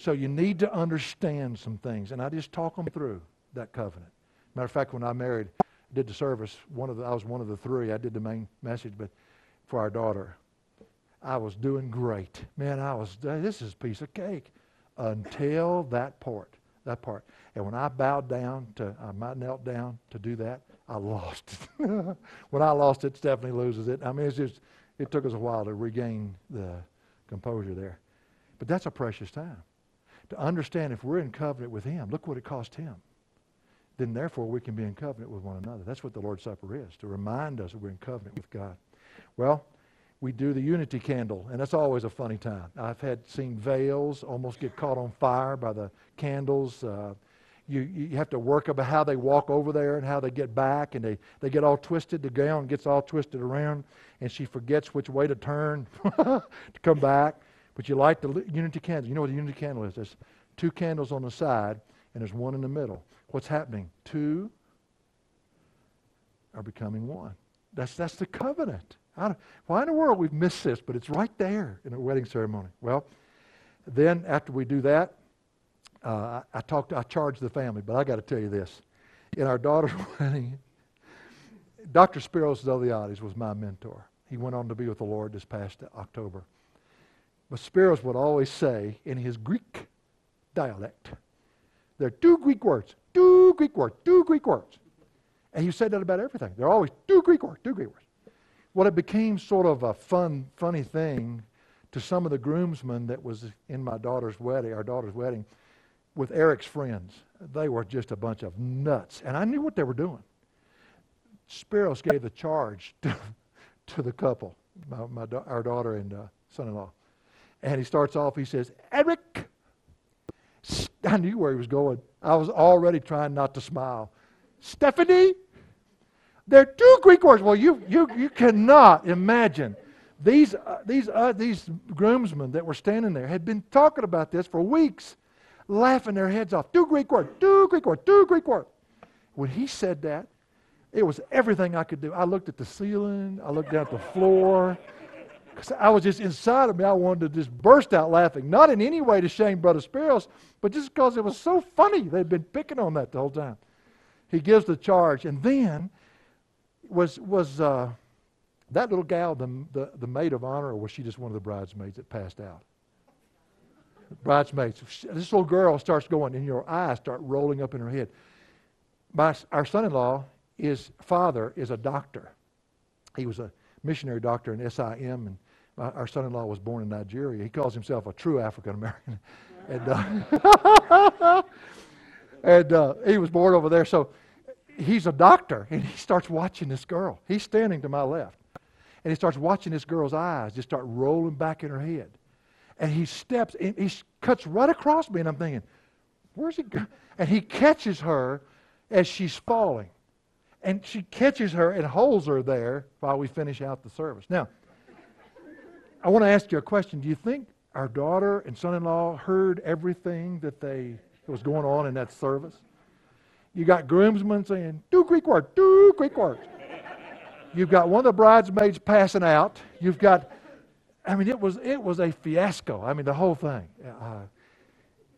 So you need to understand some things. And I just talk them through that covenant. Matter of fact, when I married, did the service, one of the, I was one of the three. I did the main message, but for our daughter, I was doing great. Man, I was, this is a piece of cake until that part, that part. And when I bowed down to, I knelt down to do that, I lost it. *laughs* when I lost it, Stephanie loses it. I mean, it's just, it took us a while to regain the composure there. But that's a precious time to understand if we're in covenant with Him, look what it cost Him. Then, therefore, we can be in covenant with one another. That's what the Lord's Supper is, to remind us that we're in covenant with God. Well, we do the unity candle, and that's always a funny time. I've had seen veils almost get caught on fire by the candles. Uh, you, you have to work about how they walk over there and how they get back, and they, they get all twisted. The gown gets all twisted around, and she forgets which way to turn *laughs* to come back. But you light the unity candle. You know what the unity candle is? There's two candles on the side, and there's one in the middle. What's happening? Two are becoming one. That's, that's the covenant. why in the world we've missed this? But it's right there in a wedding ceremony. Well, then after we do that, uh, I, I talked. I charged the family, but I got to tell you this: in our daughter's *laughs* wedding, Dr. Spiros Zodhiates was my mentor. He went on to be with the Lord this past October. But Spiros would always say in his Greek dialect, there are two Greek words, two Greek words, two Greek words. And he said that about everything. There are always two Greek words, two Greek words. Well, it became sort of a fun, funny thing to some of the groomsmen that was in my daughter's wedding, our daughter's wedding, with Eric's friends. They were just a bunch of nuts. And I knew what they were doing. Spiros gave the charge *laughs* to, to the couple, my, my, our daughter and uh, son-in-law. And he starts off, he says, Eric. I knew where he was going. I was already trying not to smile. Stephanie, there are two Greek words. Well, you, you, you cannot imagine. These, uh, these, uh, these groomsmen that were standing there had been talking about this for weeks, laughing their heads off. Two Greek words, two Greek words, two Greek words. When he said that, it was everything I could do. I looked at the ceiling, I looked down at the floor. Because I was just inside of me, I wanted to just burst out laughing. Not in any way to shame Brother Spiros, but just because it was so funny. They'd been picking on that the whole time. he gives the charge. And then was, was uh, that little gal the, the, the maid of honor, or was she just one of the bridesmaids that passed out? Bridesmaids. This little girl starts going, and your eyes start rolling up in her head. My, our son in law, his father is a doctor. He was a missionary doctor in SIM, and my, our son in law was born in Nigeria. He calls himself a true African American. *laughs* and uh, *laughs* and uh, he was born over there. So he's a doctor, and he starts watching this girl. He's standing to my left. And he starts watching this girl's eyes just start rolling back in her head. And he steps, and he cuts right across me, and I'm thinking, where's he going? And he catches her as she's falling. And she catches her and holds her there while we finish out the service. Now, I want to ask you a question. Do you think our daughter and son in law heard everything that they that was going on in that service? You got groomsmen saying, do Greek work, do Greek work. You've got one of the bridesmaids passing out. You've got, I mean, it was, it was a fiasco. I mean, the whole thing. Uh,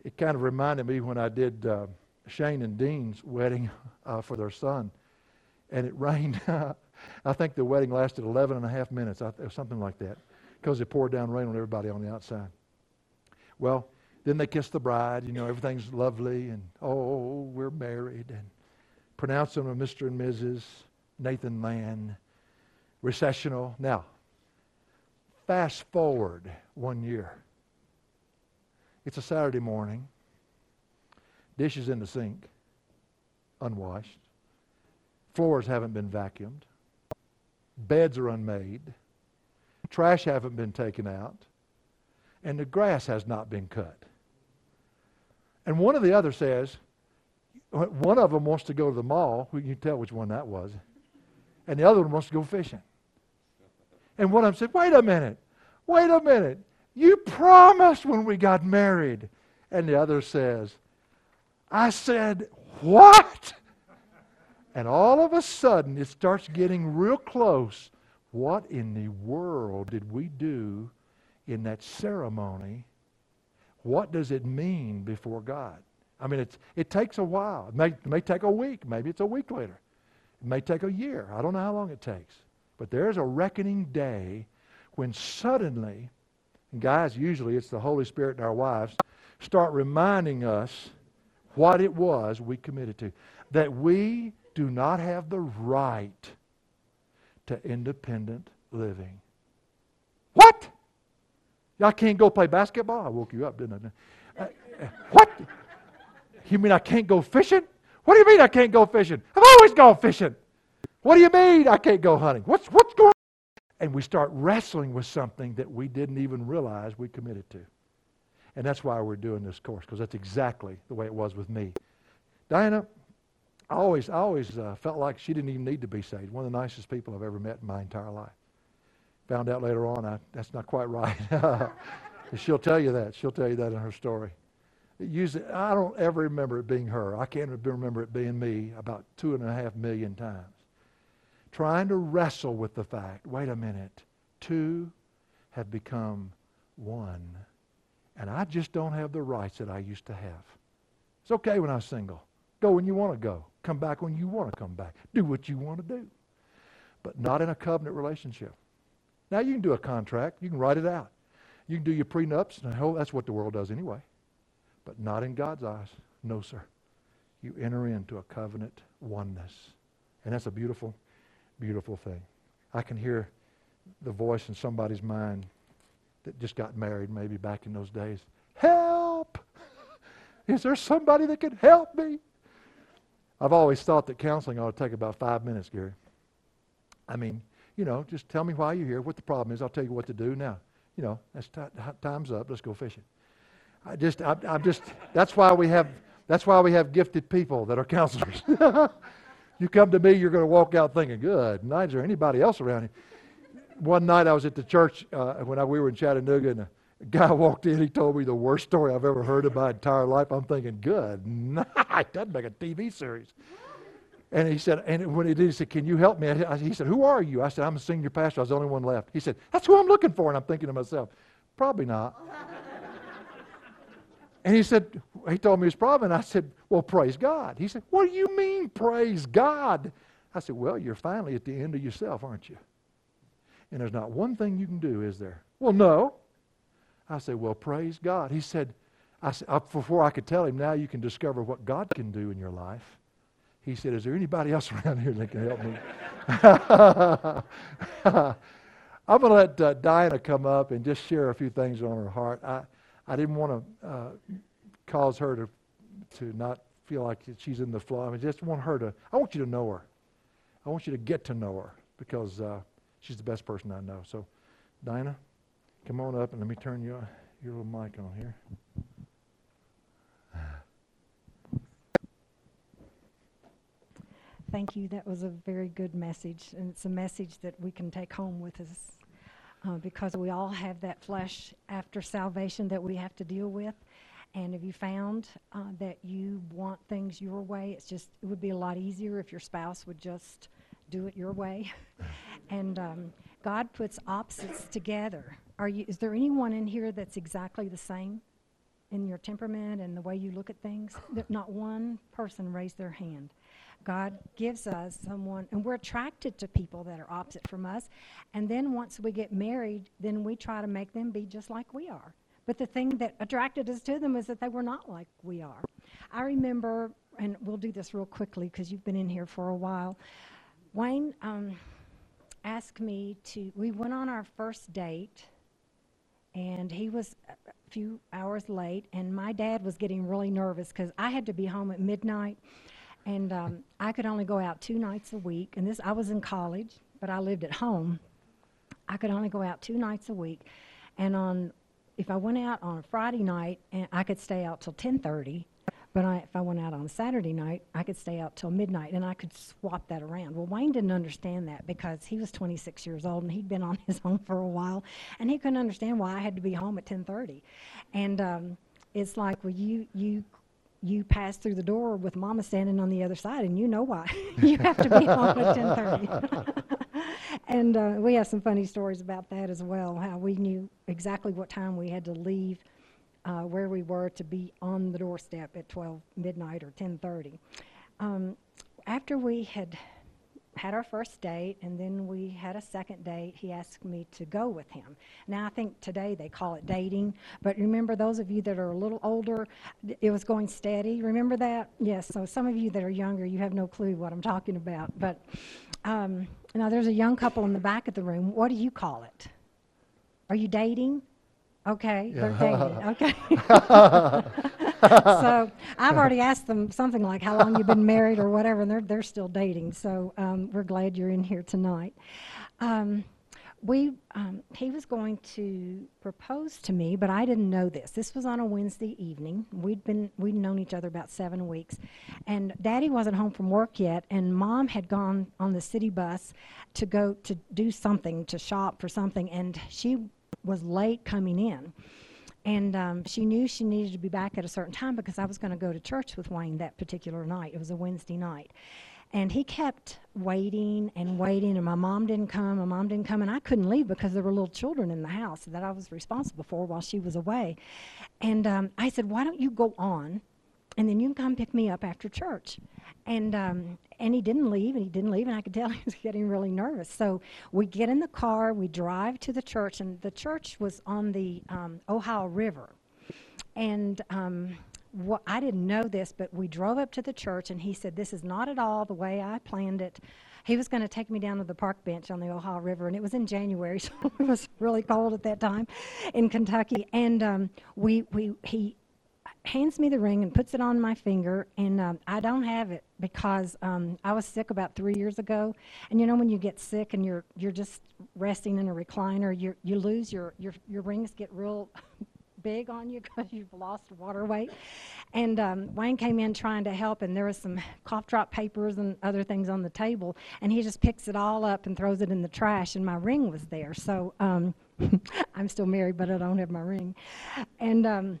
it kind of reminded me when I did uh, Shane and Dean's wedding *laughs* uh, for their son, and it rained. *laughs* I think the wedding lasted 11 and a half minutes, or something like that, because it poured down rain on everybody on the outside. Well, then they kiss the bride. You know, everything's lovely, and oh, we're married, and pronounce them a Mr. and Mrs. Nathan Land, recessional. Now, fast forward one year. It's a Saturday morning. Dishes in the sink, unwashed. Floors haven't been vacuumed. Beds are unmade. Trash haven't been taken out. And the grass has not been cut. And one of the other says, one of them wants to go to the mall. You can tell which one that was. And the other one wants to go fishing. And one of them said, Wait a minute. Wait a minute. You promised when we got married. And the other says, I said, What? And all of a sudden, it starts getting real close. What in the world did we do in that ceremony? What does it mean before God? I mean, it's, it takes a while. It may, it may take a week. Maybe it's a week later. It may take a year. I don't know how long it takes. But there's a reckoning day when suddenly, guys, usually it's the Holy Spirit and our wives, start reminding us what it was we committed to. That we do not have the right to independent living. What? I can't go play basketball? I woke you up, didn't I? Uh, what? You mean I can't go fishing? What do you mean I can't go fishing? I've always gone fishing. What do you mean I can't go hunting? What's, what's going on? And we start wrestling with something that we didn't even realize we committed to. And that's why we're doing this course, because that's exactly the way it was with me. Diana, I always, I always uh, felt like she didn't even need to be saved. One of the nicest people I've ever met in my entire life. Found out later on I, that's not quite right. *laughs* she'll tell you that. She'll tell you that in her story. Usually, I don't ever remember it being her. I can't remember it being me about two and a half million times. Trying to wrestle with the fact wait a minute, two have become one. And I just don't have the rights that I used to have. It's okay when I'm single. Go when you want to go. Come back when you want to come back. Do what you want to do. But not in a covenant relationship. Now you can do a contract. You can write it out. You can do your prenups. And that's what the world does anyway but not in God's eyes. No, sir. You enter into a covenant oneness. And that's a beautiful, beautiful thing. I can hear the voice in somebody's mind that just got married maybe back in those days. Help! *laughs* Is there somebody that can help me? I've always thought that counseling ought to take about five minutes, Gary. I mean, you know, just tell me why you're here, what the problem is. I'll tell you what to do now. You know, that's t- time's up. Let's go fishing. I just, I, I'm just, that's why we have, that's why we have gifted people that are counselors. *laughs* you come to me, you're going to walk out thinking, good, night, is there anybody else around here? One night I was at the church uh, when I, we were in Chattanooga, and a guy walked in. He told me the worst story I've ever heard in my entire life. I'm thinking, good night, that'd make a TV series. And he said, and when he did, he said, Can you help me? I, he said, Who are you? I said, I'm a senior pastor. I was the only one left. He said, That's who I'm looking for. And I'm thinking to myself, Probably not. *laughs* And he said, he told me his problem. And I said, Well, praise God. He said, What do you mean, praise God? I said, Well, you're finally at the end of yourself, aren't you? And there's not one thing you can do, is there? Well, no. I said, Well, praise God. He said, I said, before I could tell him, now you can discover what God can do in your life. He said, Is there anybody else *laughs* around here that can help me? *laughs* I'm going to let uh, Diana come up and just share a few things on her heart. I, I didn't want to uh, cause her to, to not feel like she's in the flow. I just want her to, I want you to know her. I want you to get to know her because uh, she's the best person I know. So, Diana, come on up and let me turn your, your little mic on here. Thank you. That was a very good message, and it's a message that we can take home with us uh, because we all have that flesh after salvation that we have to deal with. And if you found uh, that you want things your way, it's just it would be a lot easier if your spouse would just do it your way. *laughs* and um, God puts opposites together. Are you? Is there anyone in here that's exactly the same in your temperament and the way you look at things? Not one person raised their hand. God gives us someone, and we're attracted to people that are opposite from us. And then once we get married, then we try to make them be just like we are. But the thing that attracted us to them is that they were not like we are. I remember, and we'll do this real quickly because you've been in here for a while. Wayne um, asked me to, we went on our first date, and he was a few hours late, and my dad was getting really nervous because I had to be home at midnight and um, I could only go out two nights a week. And this, I was in college, but I lived at home. I could only go out two nights a week, and on if I went out on a Friday night, and I could stay out till 10:30. But I, if I went out on a Saturday night, I could stay out till midnight, and I could swap that around. Well, Wayne didn't understand that because he was 26 years old and he'd been on *laughs* his own for a while, and he couldn't understand why I had to be home at 10:30. And um, it's like, well, you you you pass through the door with mama standing on the other side and you know why *laughs* you have to be *laughs* home at 10.30 and uh, we have some funny stories about that as well how we knew exactly what time we had to leave uh, where we were to be on the doorstep at 12 midnight or 10.30 um, after we had had our first date, and then we had a second date. He asked me to go with him. Now, I think today they call it dating, but remember, those of you that are a little older, it was going steady. Remember that? Yes, so some of you that are younger, you have no clue what I'm talking about. But um, now there's a young couple in the back of the room. What do you call it? Are you dating? Okay, *laughs* they're dating. Okay. *laughs* *laughs* so I've already asked them something like how long you've been married or whatever, and they're they're still dating. So um, we're glad you're in here tonight. Um, we um, he was going to propose to me, but I didn't know this. This was on a Wednesday evening. We'd been we'd known each other about seven weeks, and Daddy wasn't home from work yet, and Mom had gone on the city bus to go to do something to shop for something, and she was late coming in. And um, she knew she needed to be back at a certain time because I was going to go to church with Wayne that particular night. It was a Wednesday night. And he kept waiting and waiting, and my mom didn't come, my mom didn't come, and I couldn't leave because there were little children in the house that I was responsible for while she was away. And um, I said, Why don't you go on, and then you can come pick me up after church? And um, and he didn't leave, and he didn't leave, and I could tell *laughs* he was getting really nervous. So we get in the car, we drive to the church, and the church was on the um, Ohio River. And um, what, I didn't know this, but we drove up to the church, and he said, This is not at all the way I planned it. He was going to take me down to the park bench on the Ohio River, and it was in January, *laughs* so it was really cold at that time in Kentucky. And um, we, we, he hands me the ring and puts it on my finger, and um, I don't have it because um, I was sick about three years ago. And you know when you get sick and you're you're just resting in a recliner, you you lose your your your rings get real *laughs* big on you because you've lost water weight. And um, Wayne came in trying to help, and there was some cough drop papers and other things on the table, and he just picks it all up and throws it in the trash, and my ring was there. So um, *laughs* I'm still married, but I don't have my ring. And um,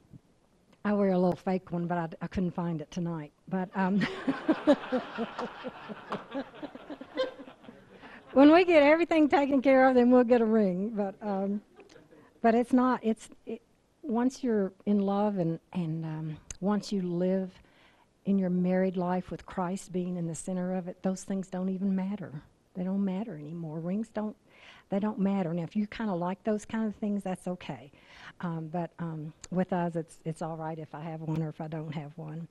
I wear a little fake one, but I, I couldn't find it tonight. But um, *laughs* when we get everything taken care of, then we'll get a ring. But um, but it's not. It's it, once you're in love and and um, once you live in your married life with Christ being in the center of it, those things don't even matter. They don't matter anymore. Rings don't they don't matter. Now, if you kind of like those kind of things, that's okay. Um, but um, with us, it's it's all right if I have one or if I don't have one.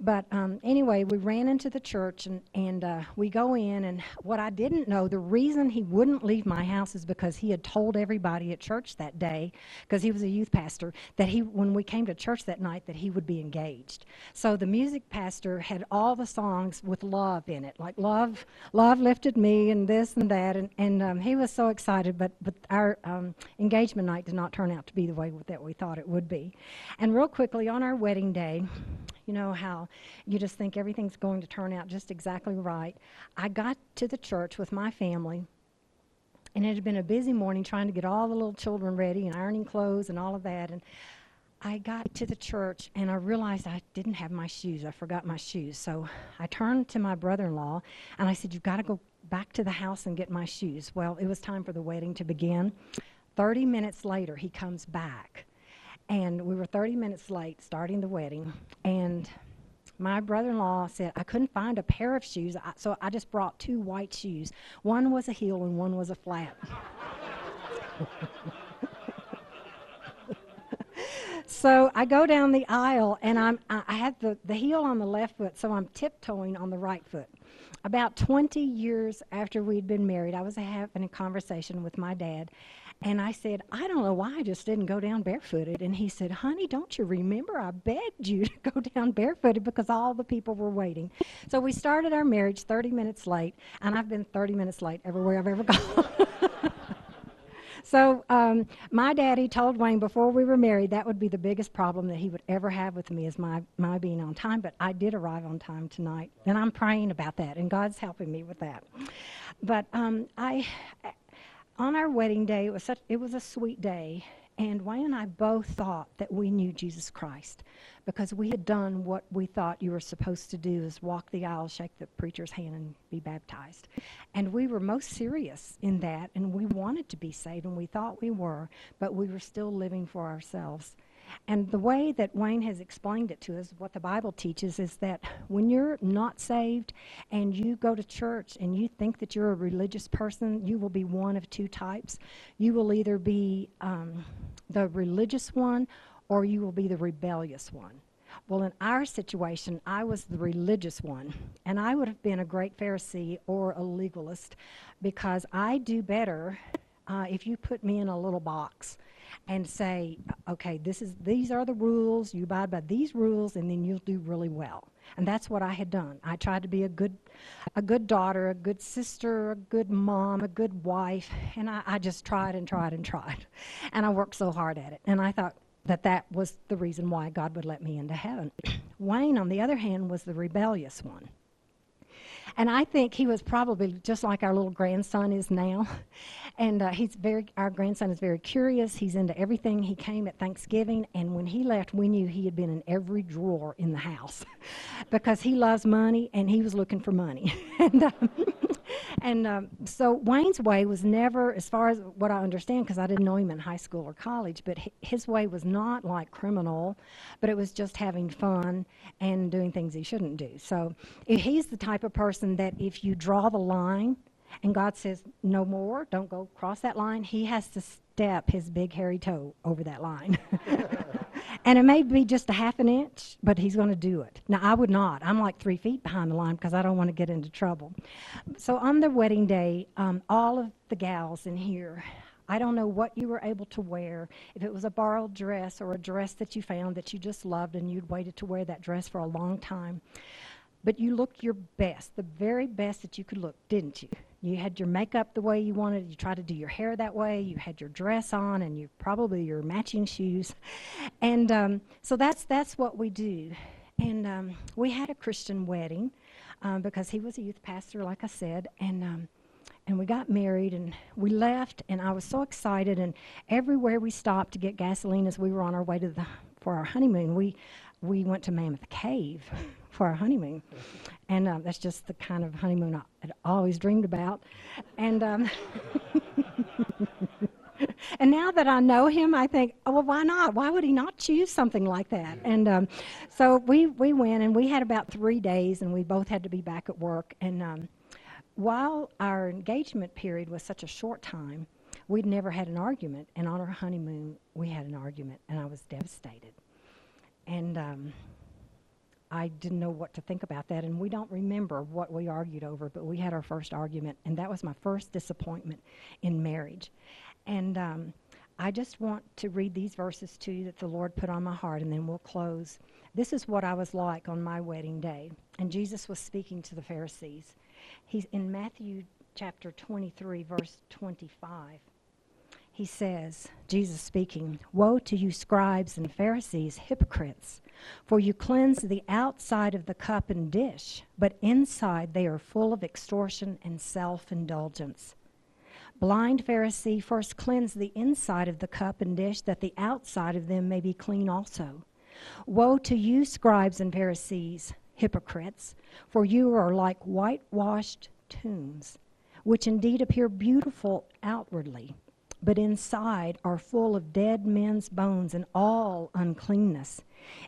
But um, anyway, we ran into the church and and uh, we go in, and what I didn't know, the reason he wouldn't leave my house is because he had told everybody at church that day, because he was a youth pastor, that he when we came to church that night that he would be engaged. So the music pastor had all the songs with love in it, like love, love lifted me, and this and that, and and um, he was so excited. But but our um, engagement night did not turn out to be the way that we thought it would be. And real quickly, on our wedding day, you know how you just think everything's going to turn out just exactly right. I got to the church with my family, and it had been a busy morning trying to get all the little children ready and ironing clothes and all of that. And I got to the church and I realized I didn't have my shoes. I forgot my shoes. So I turned to my brother in law and I said, You've got to go back to the house and get my shoes. Well, it was time for the wedding to begin. 30 minutes later, he comes back. And we were 30 minutes late starting the wedding. And my brother in law said, I couldn't find a pair of shoes, so I just brought two white shoes. One was a heel and one was a flat. *laughs* so I go down the aisle and I'm, I had the, the heel on the left foot, so I'm tiptoeing on the right foot. About 20 years after we'd been married, I was having a conversation with my dad, and I said, I don't know why I just didn't go down barefooted. And he said, Honey, don't you remember? I begged you *laughs* to go down barefooted because all the people were waiting. So we started our marriage 30 minutes late, and I've been 30 minutes late everywhere I've ever *laughs* gone. so um, my daddy told Wayne before we were married that would be the biggest problem that he would ever have with me is my, my being on time. But I did arrive on time tonight, and I'm praying about that, and God's helping me with that. But um, I on our wedding day, it was such it was a sweet day, and Wayne and I both thought that we knew Jesus Christ because we had done what we thought you were supposed to do is walk the aisle, shake the preacher's hand, and be baptized. And we were most serious in that, and we wanted to be saved, and we thought we were, but we were still living for ourselves. And the way that Wayne has explained it to us, what the Bible teaches, is that when you're not saved and you go to church and you think that you're a religious person, you will be one of two types. You will either be um, the religious one or you will be the rebellious one. Well, in our situation, I was the religious one, and I would have been a great Pharisee or a legalist because I do better uh, if you put me in a little box and say, okay, this is these are the rules. You abide by these rules, and then you'll do really well. And that's what I had done. I tried to be a good, a good daughter, a good sister, a good mom, a good wife, and I, I just tried and tried and tried, and I worked so hard at it. And I thought that that was the reason why God would let me into heaven. Wayne, on the other hand, was the rebellious one. And I think he was probably just like our little grandson is now. *laughs* And uh, he's very, our grandson is very curious. He's into everything. He came at Thanksgiving, and when he left, we knew he had been in every drawer in the house *laughs* because he loves money and he was looking for money. *laughs* and um, *laughs* and um, so Wayne's way was never, as far as what I understand, because I didn't know him in high school or college, but his way was not like criminal, but it was just having fun and doing things he shouldn't do. So he's the type of person that if you draw the line and God says, no more, don't go cross that line, he has to step his big hairy toe over that line. *laughs* and it may be just a half an inch, but he's going to do it. Now, I would not. I'm like three feet behind the line because I don't want to get into trouble. So on the wedding day, um, all of the gals in here, I don't know what you were able to wear. If it was a borrowed dress or a dress that you found that you just loved and you'd waited to wear that dress for a long time. But you looked your best, the very best that you could look, didn't you? You had your makeup the way you wanted. You tried to do your hair that way. You had your dress on, and you probably your matching shoes, and um, so that's that's what we do. And um, we had a Christian wedding um, because he was a youth pastor, like I said, and um, and we got married and we left and I was so excited and everywhere we stopped to get gasoline as we were on our way to the for our honeymoon we we went to Mammoth Cave for our honeymoon. And um, that's just the kind of honeymoon I had always dreamed about. And, um, *laughs* And now that I know him, I think, oh, well, why not? Why would he not choose something like that? And um, so we, we went, and we had about three days, and we both had to be back at work. And um, while our engagement period was such a short time, we'd never had an argument. And on our honeymoon, we had an argument, and I was devastated. And um, I didn't know what to think about that. And we don't remember what we argued over, but we had our first argument, and that was my first disappointment in marriage. And um, I just want to read these verses to you that the Lord put on my heart, and then we'll close. This is what I was like on my wedding day. And Jesus was speaking to the Pharisees. He's in Matthew chapter 23, verse 25 he says, Jesus speaking, Woe to you, scribes and Pharisees, hypocrites! For you cleanse the outside of the cup and dish, but inside they are full of extortion and self indulgence. Blind Pharisee, first cleanse the inside of the cup and dish, that the outside of them may be clean also. Woe to you, scribes and Pharisees, hypocrites! For you are like whitewashed tombs, which indeed appear beautiful outwardly but inside are full of dead men's bones and all uncleanness.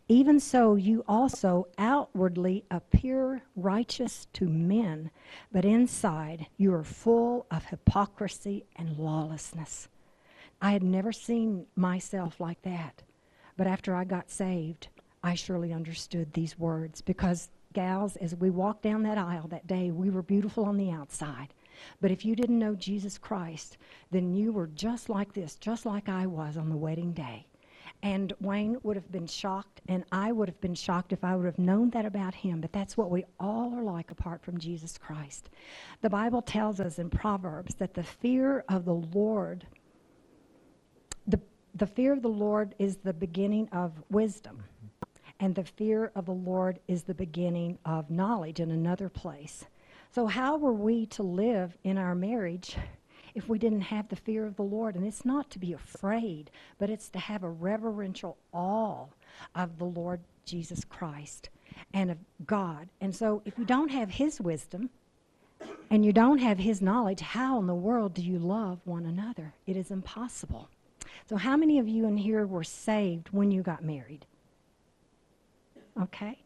Even so, you also outwardly appear righteous to men, but inside you are full of hypocrisy and lawlessness. I had never seen myself like that, but after I got saved, I surely understood these words because, gals, as we walked down that aisle that day, we were beautiful on the outside but if you didn't know Jesus Christ, then you were just like this, just like I was on the wedding day. And Wayne would have been shocked, and I would have been shocked if I would have known that about him. But that's what we all are like apart from Jesus Christ. The Bible tells us in Proverbs that the fear of the Lord, the, the fear of the Lord is the beginning of wisdom. And the fear of the Lord is the beginning of knowledge in another place. So, how were we to live in our marriage if we didn't have the fear of the Lord? And it's not to be afraid, but it's to have a reverential awe of the Lord Jesus Christ and of God. And so, if you don't have His wisdom, and you don't have his knowledge, how in the world do you love one another? It is impossible. So, how many of you in here were saved when you got married? Okay.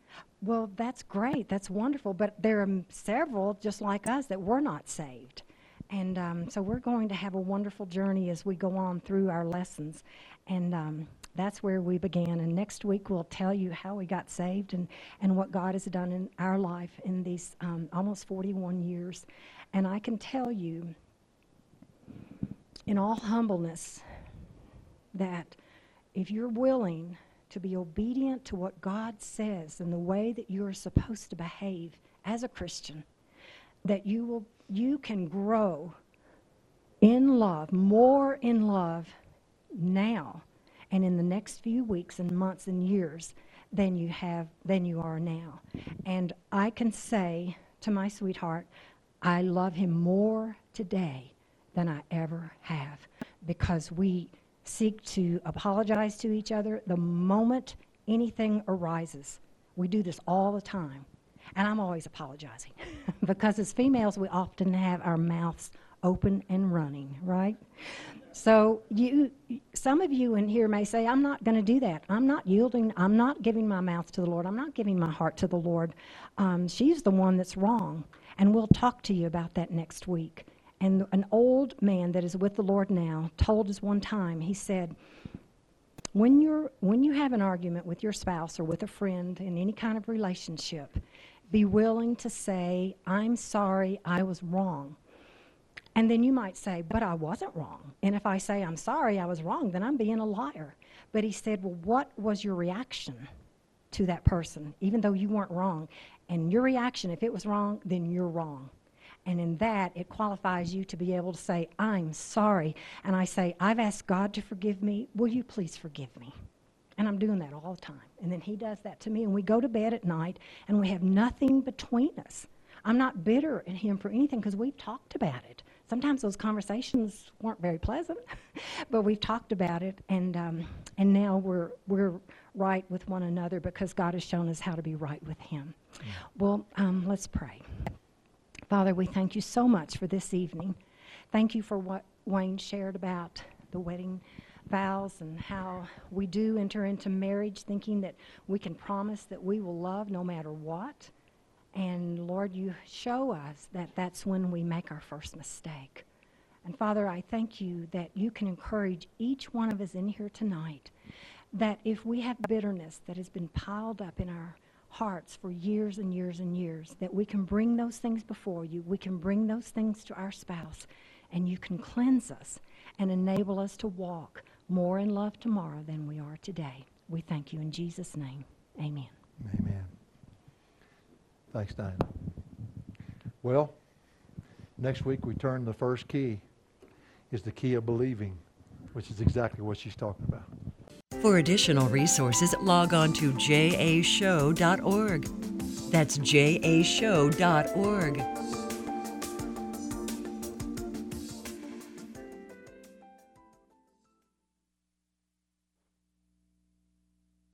Well, that's great. That's wonderful. But there are several just like us that were not saved. And um, so we're going to have a wonderful journey as we go on through our lessons. And um, that's where we began. And next week we'll tell you how we got saved and, and what God has done in our life in these um, almost 41 years. And I can tell you, in all humbleness, that if you're willing to be obedient to what God says and the way that you are supposed to behave as a Christian, that you will you can grow in love, more in love now and in the next few weeks and months and years than you have than you are now. And I can say to my sweetheart, I love him more today than I ever have because we seek to apologize to each other the moment anything arises. We do this all the time. And I'm always apologizing *laughs* because as females, we often have our mouths open and running, right? So you, some of you in here may say, "I'm not going to do that. I'm not yielding. I'm not giving my mouth to the Lord. I'm not giving my heart to the Lord. Um, she's the one that's wrong." And we'll talk to you about that next week. And an old man that is with the Lord now told us one time, he said, when, you're, when you have an argument with your spouse or with a friend in any kind of relationship, be willing to say, I'm sorry, I was wrong. And then you might say, but I wasn't wrong. And if I say, I'm sorry, I was wrong, then I'm being a liar. But he said, well, what was your reaction to that person, even though you weren't wrong? And your reaction, if it was wrong, then you're wrong. And in that, it qualifies you to be able to say, I'm sorry. And I say, I've asked God to forgive me. Will you please forgive me? And I'm doing that all the time. And then He does that to me. And we go to bed at night and we have nothing between us. I'm not bitter at Him for anything because we've talked about it. Sometimes those conversations weren't very pleasant, *laughs* but we've talked about it. And, um, and now we're, we're right with one another because God has shown us how to be right with Him. Well, um, let's pray. Father, we thank you so much for this evening. Thank you for what Wayne shared about the wedding vows and how we do enter into marriage thinking that we can promise that we will love no matter what. And Lord, you show us that that's when we make our first mistake. And Father, I thank you that you can encourage each one of us in here tonight that if we have bitterness that has been piled up in our hearts for years and years and years, that we can bring those things before you. We can bring those things to our spouse, and you can cleanse us and enable us to walk more in love tomorrow than we are today. We thank you in Jesus' name. Amen. Amen. Thanks, Diana. Well, next week we turn the first key is the key of believing, which is exactly what she's talking about. For additional resources, log on to jashow.org. That's jashow.org.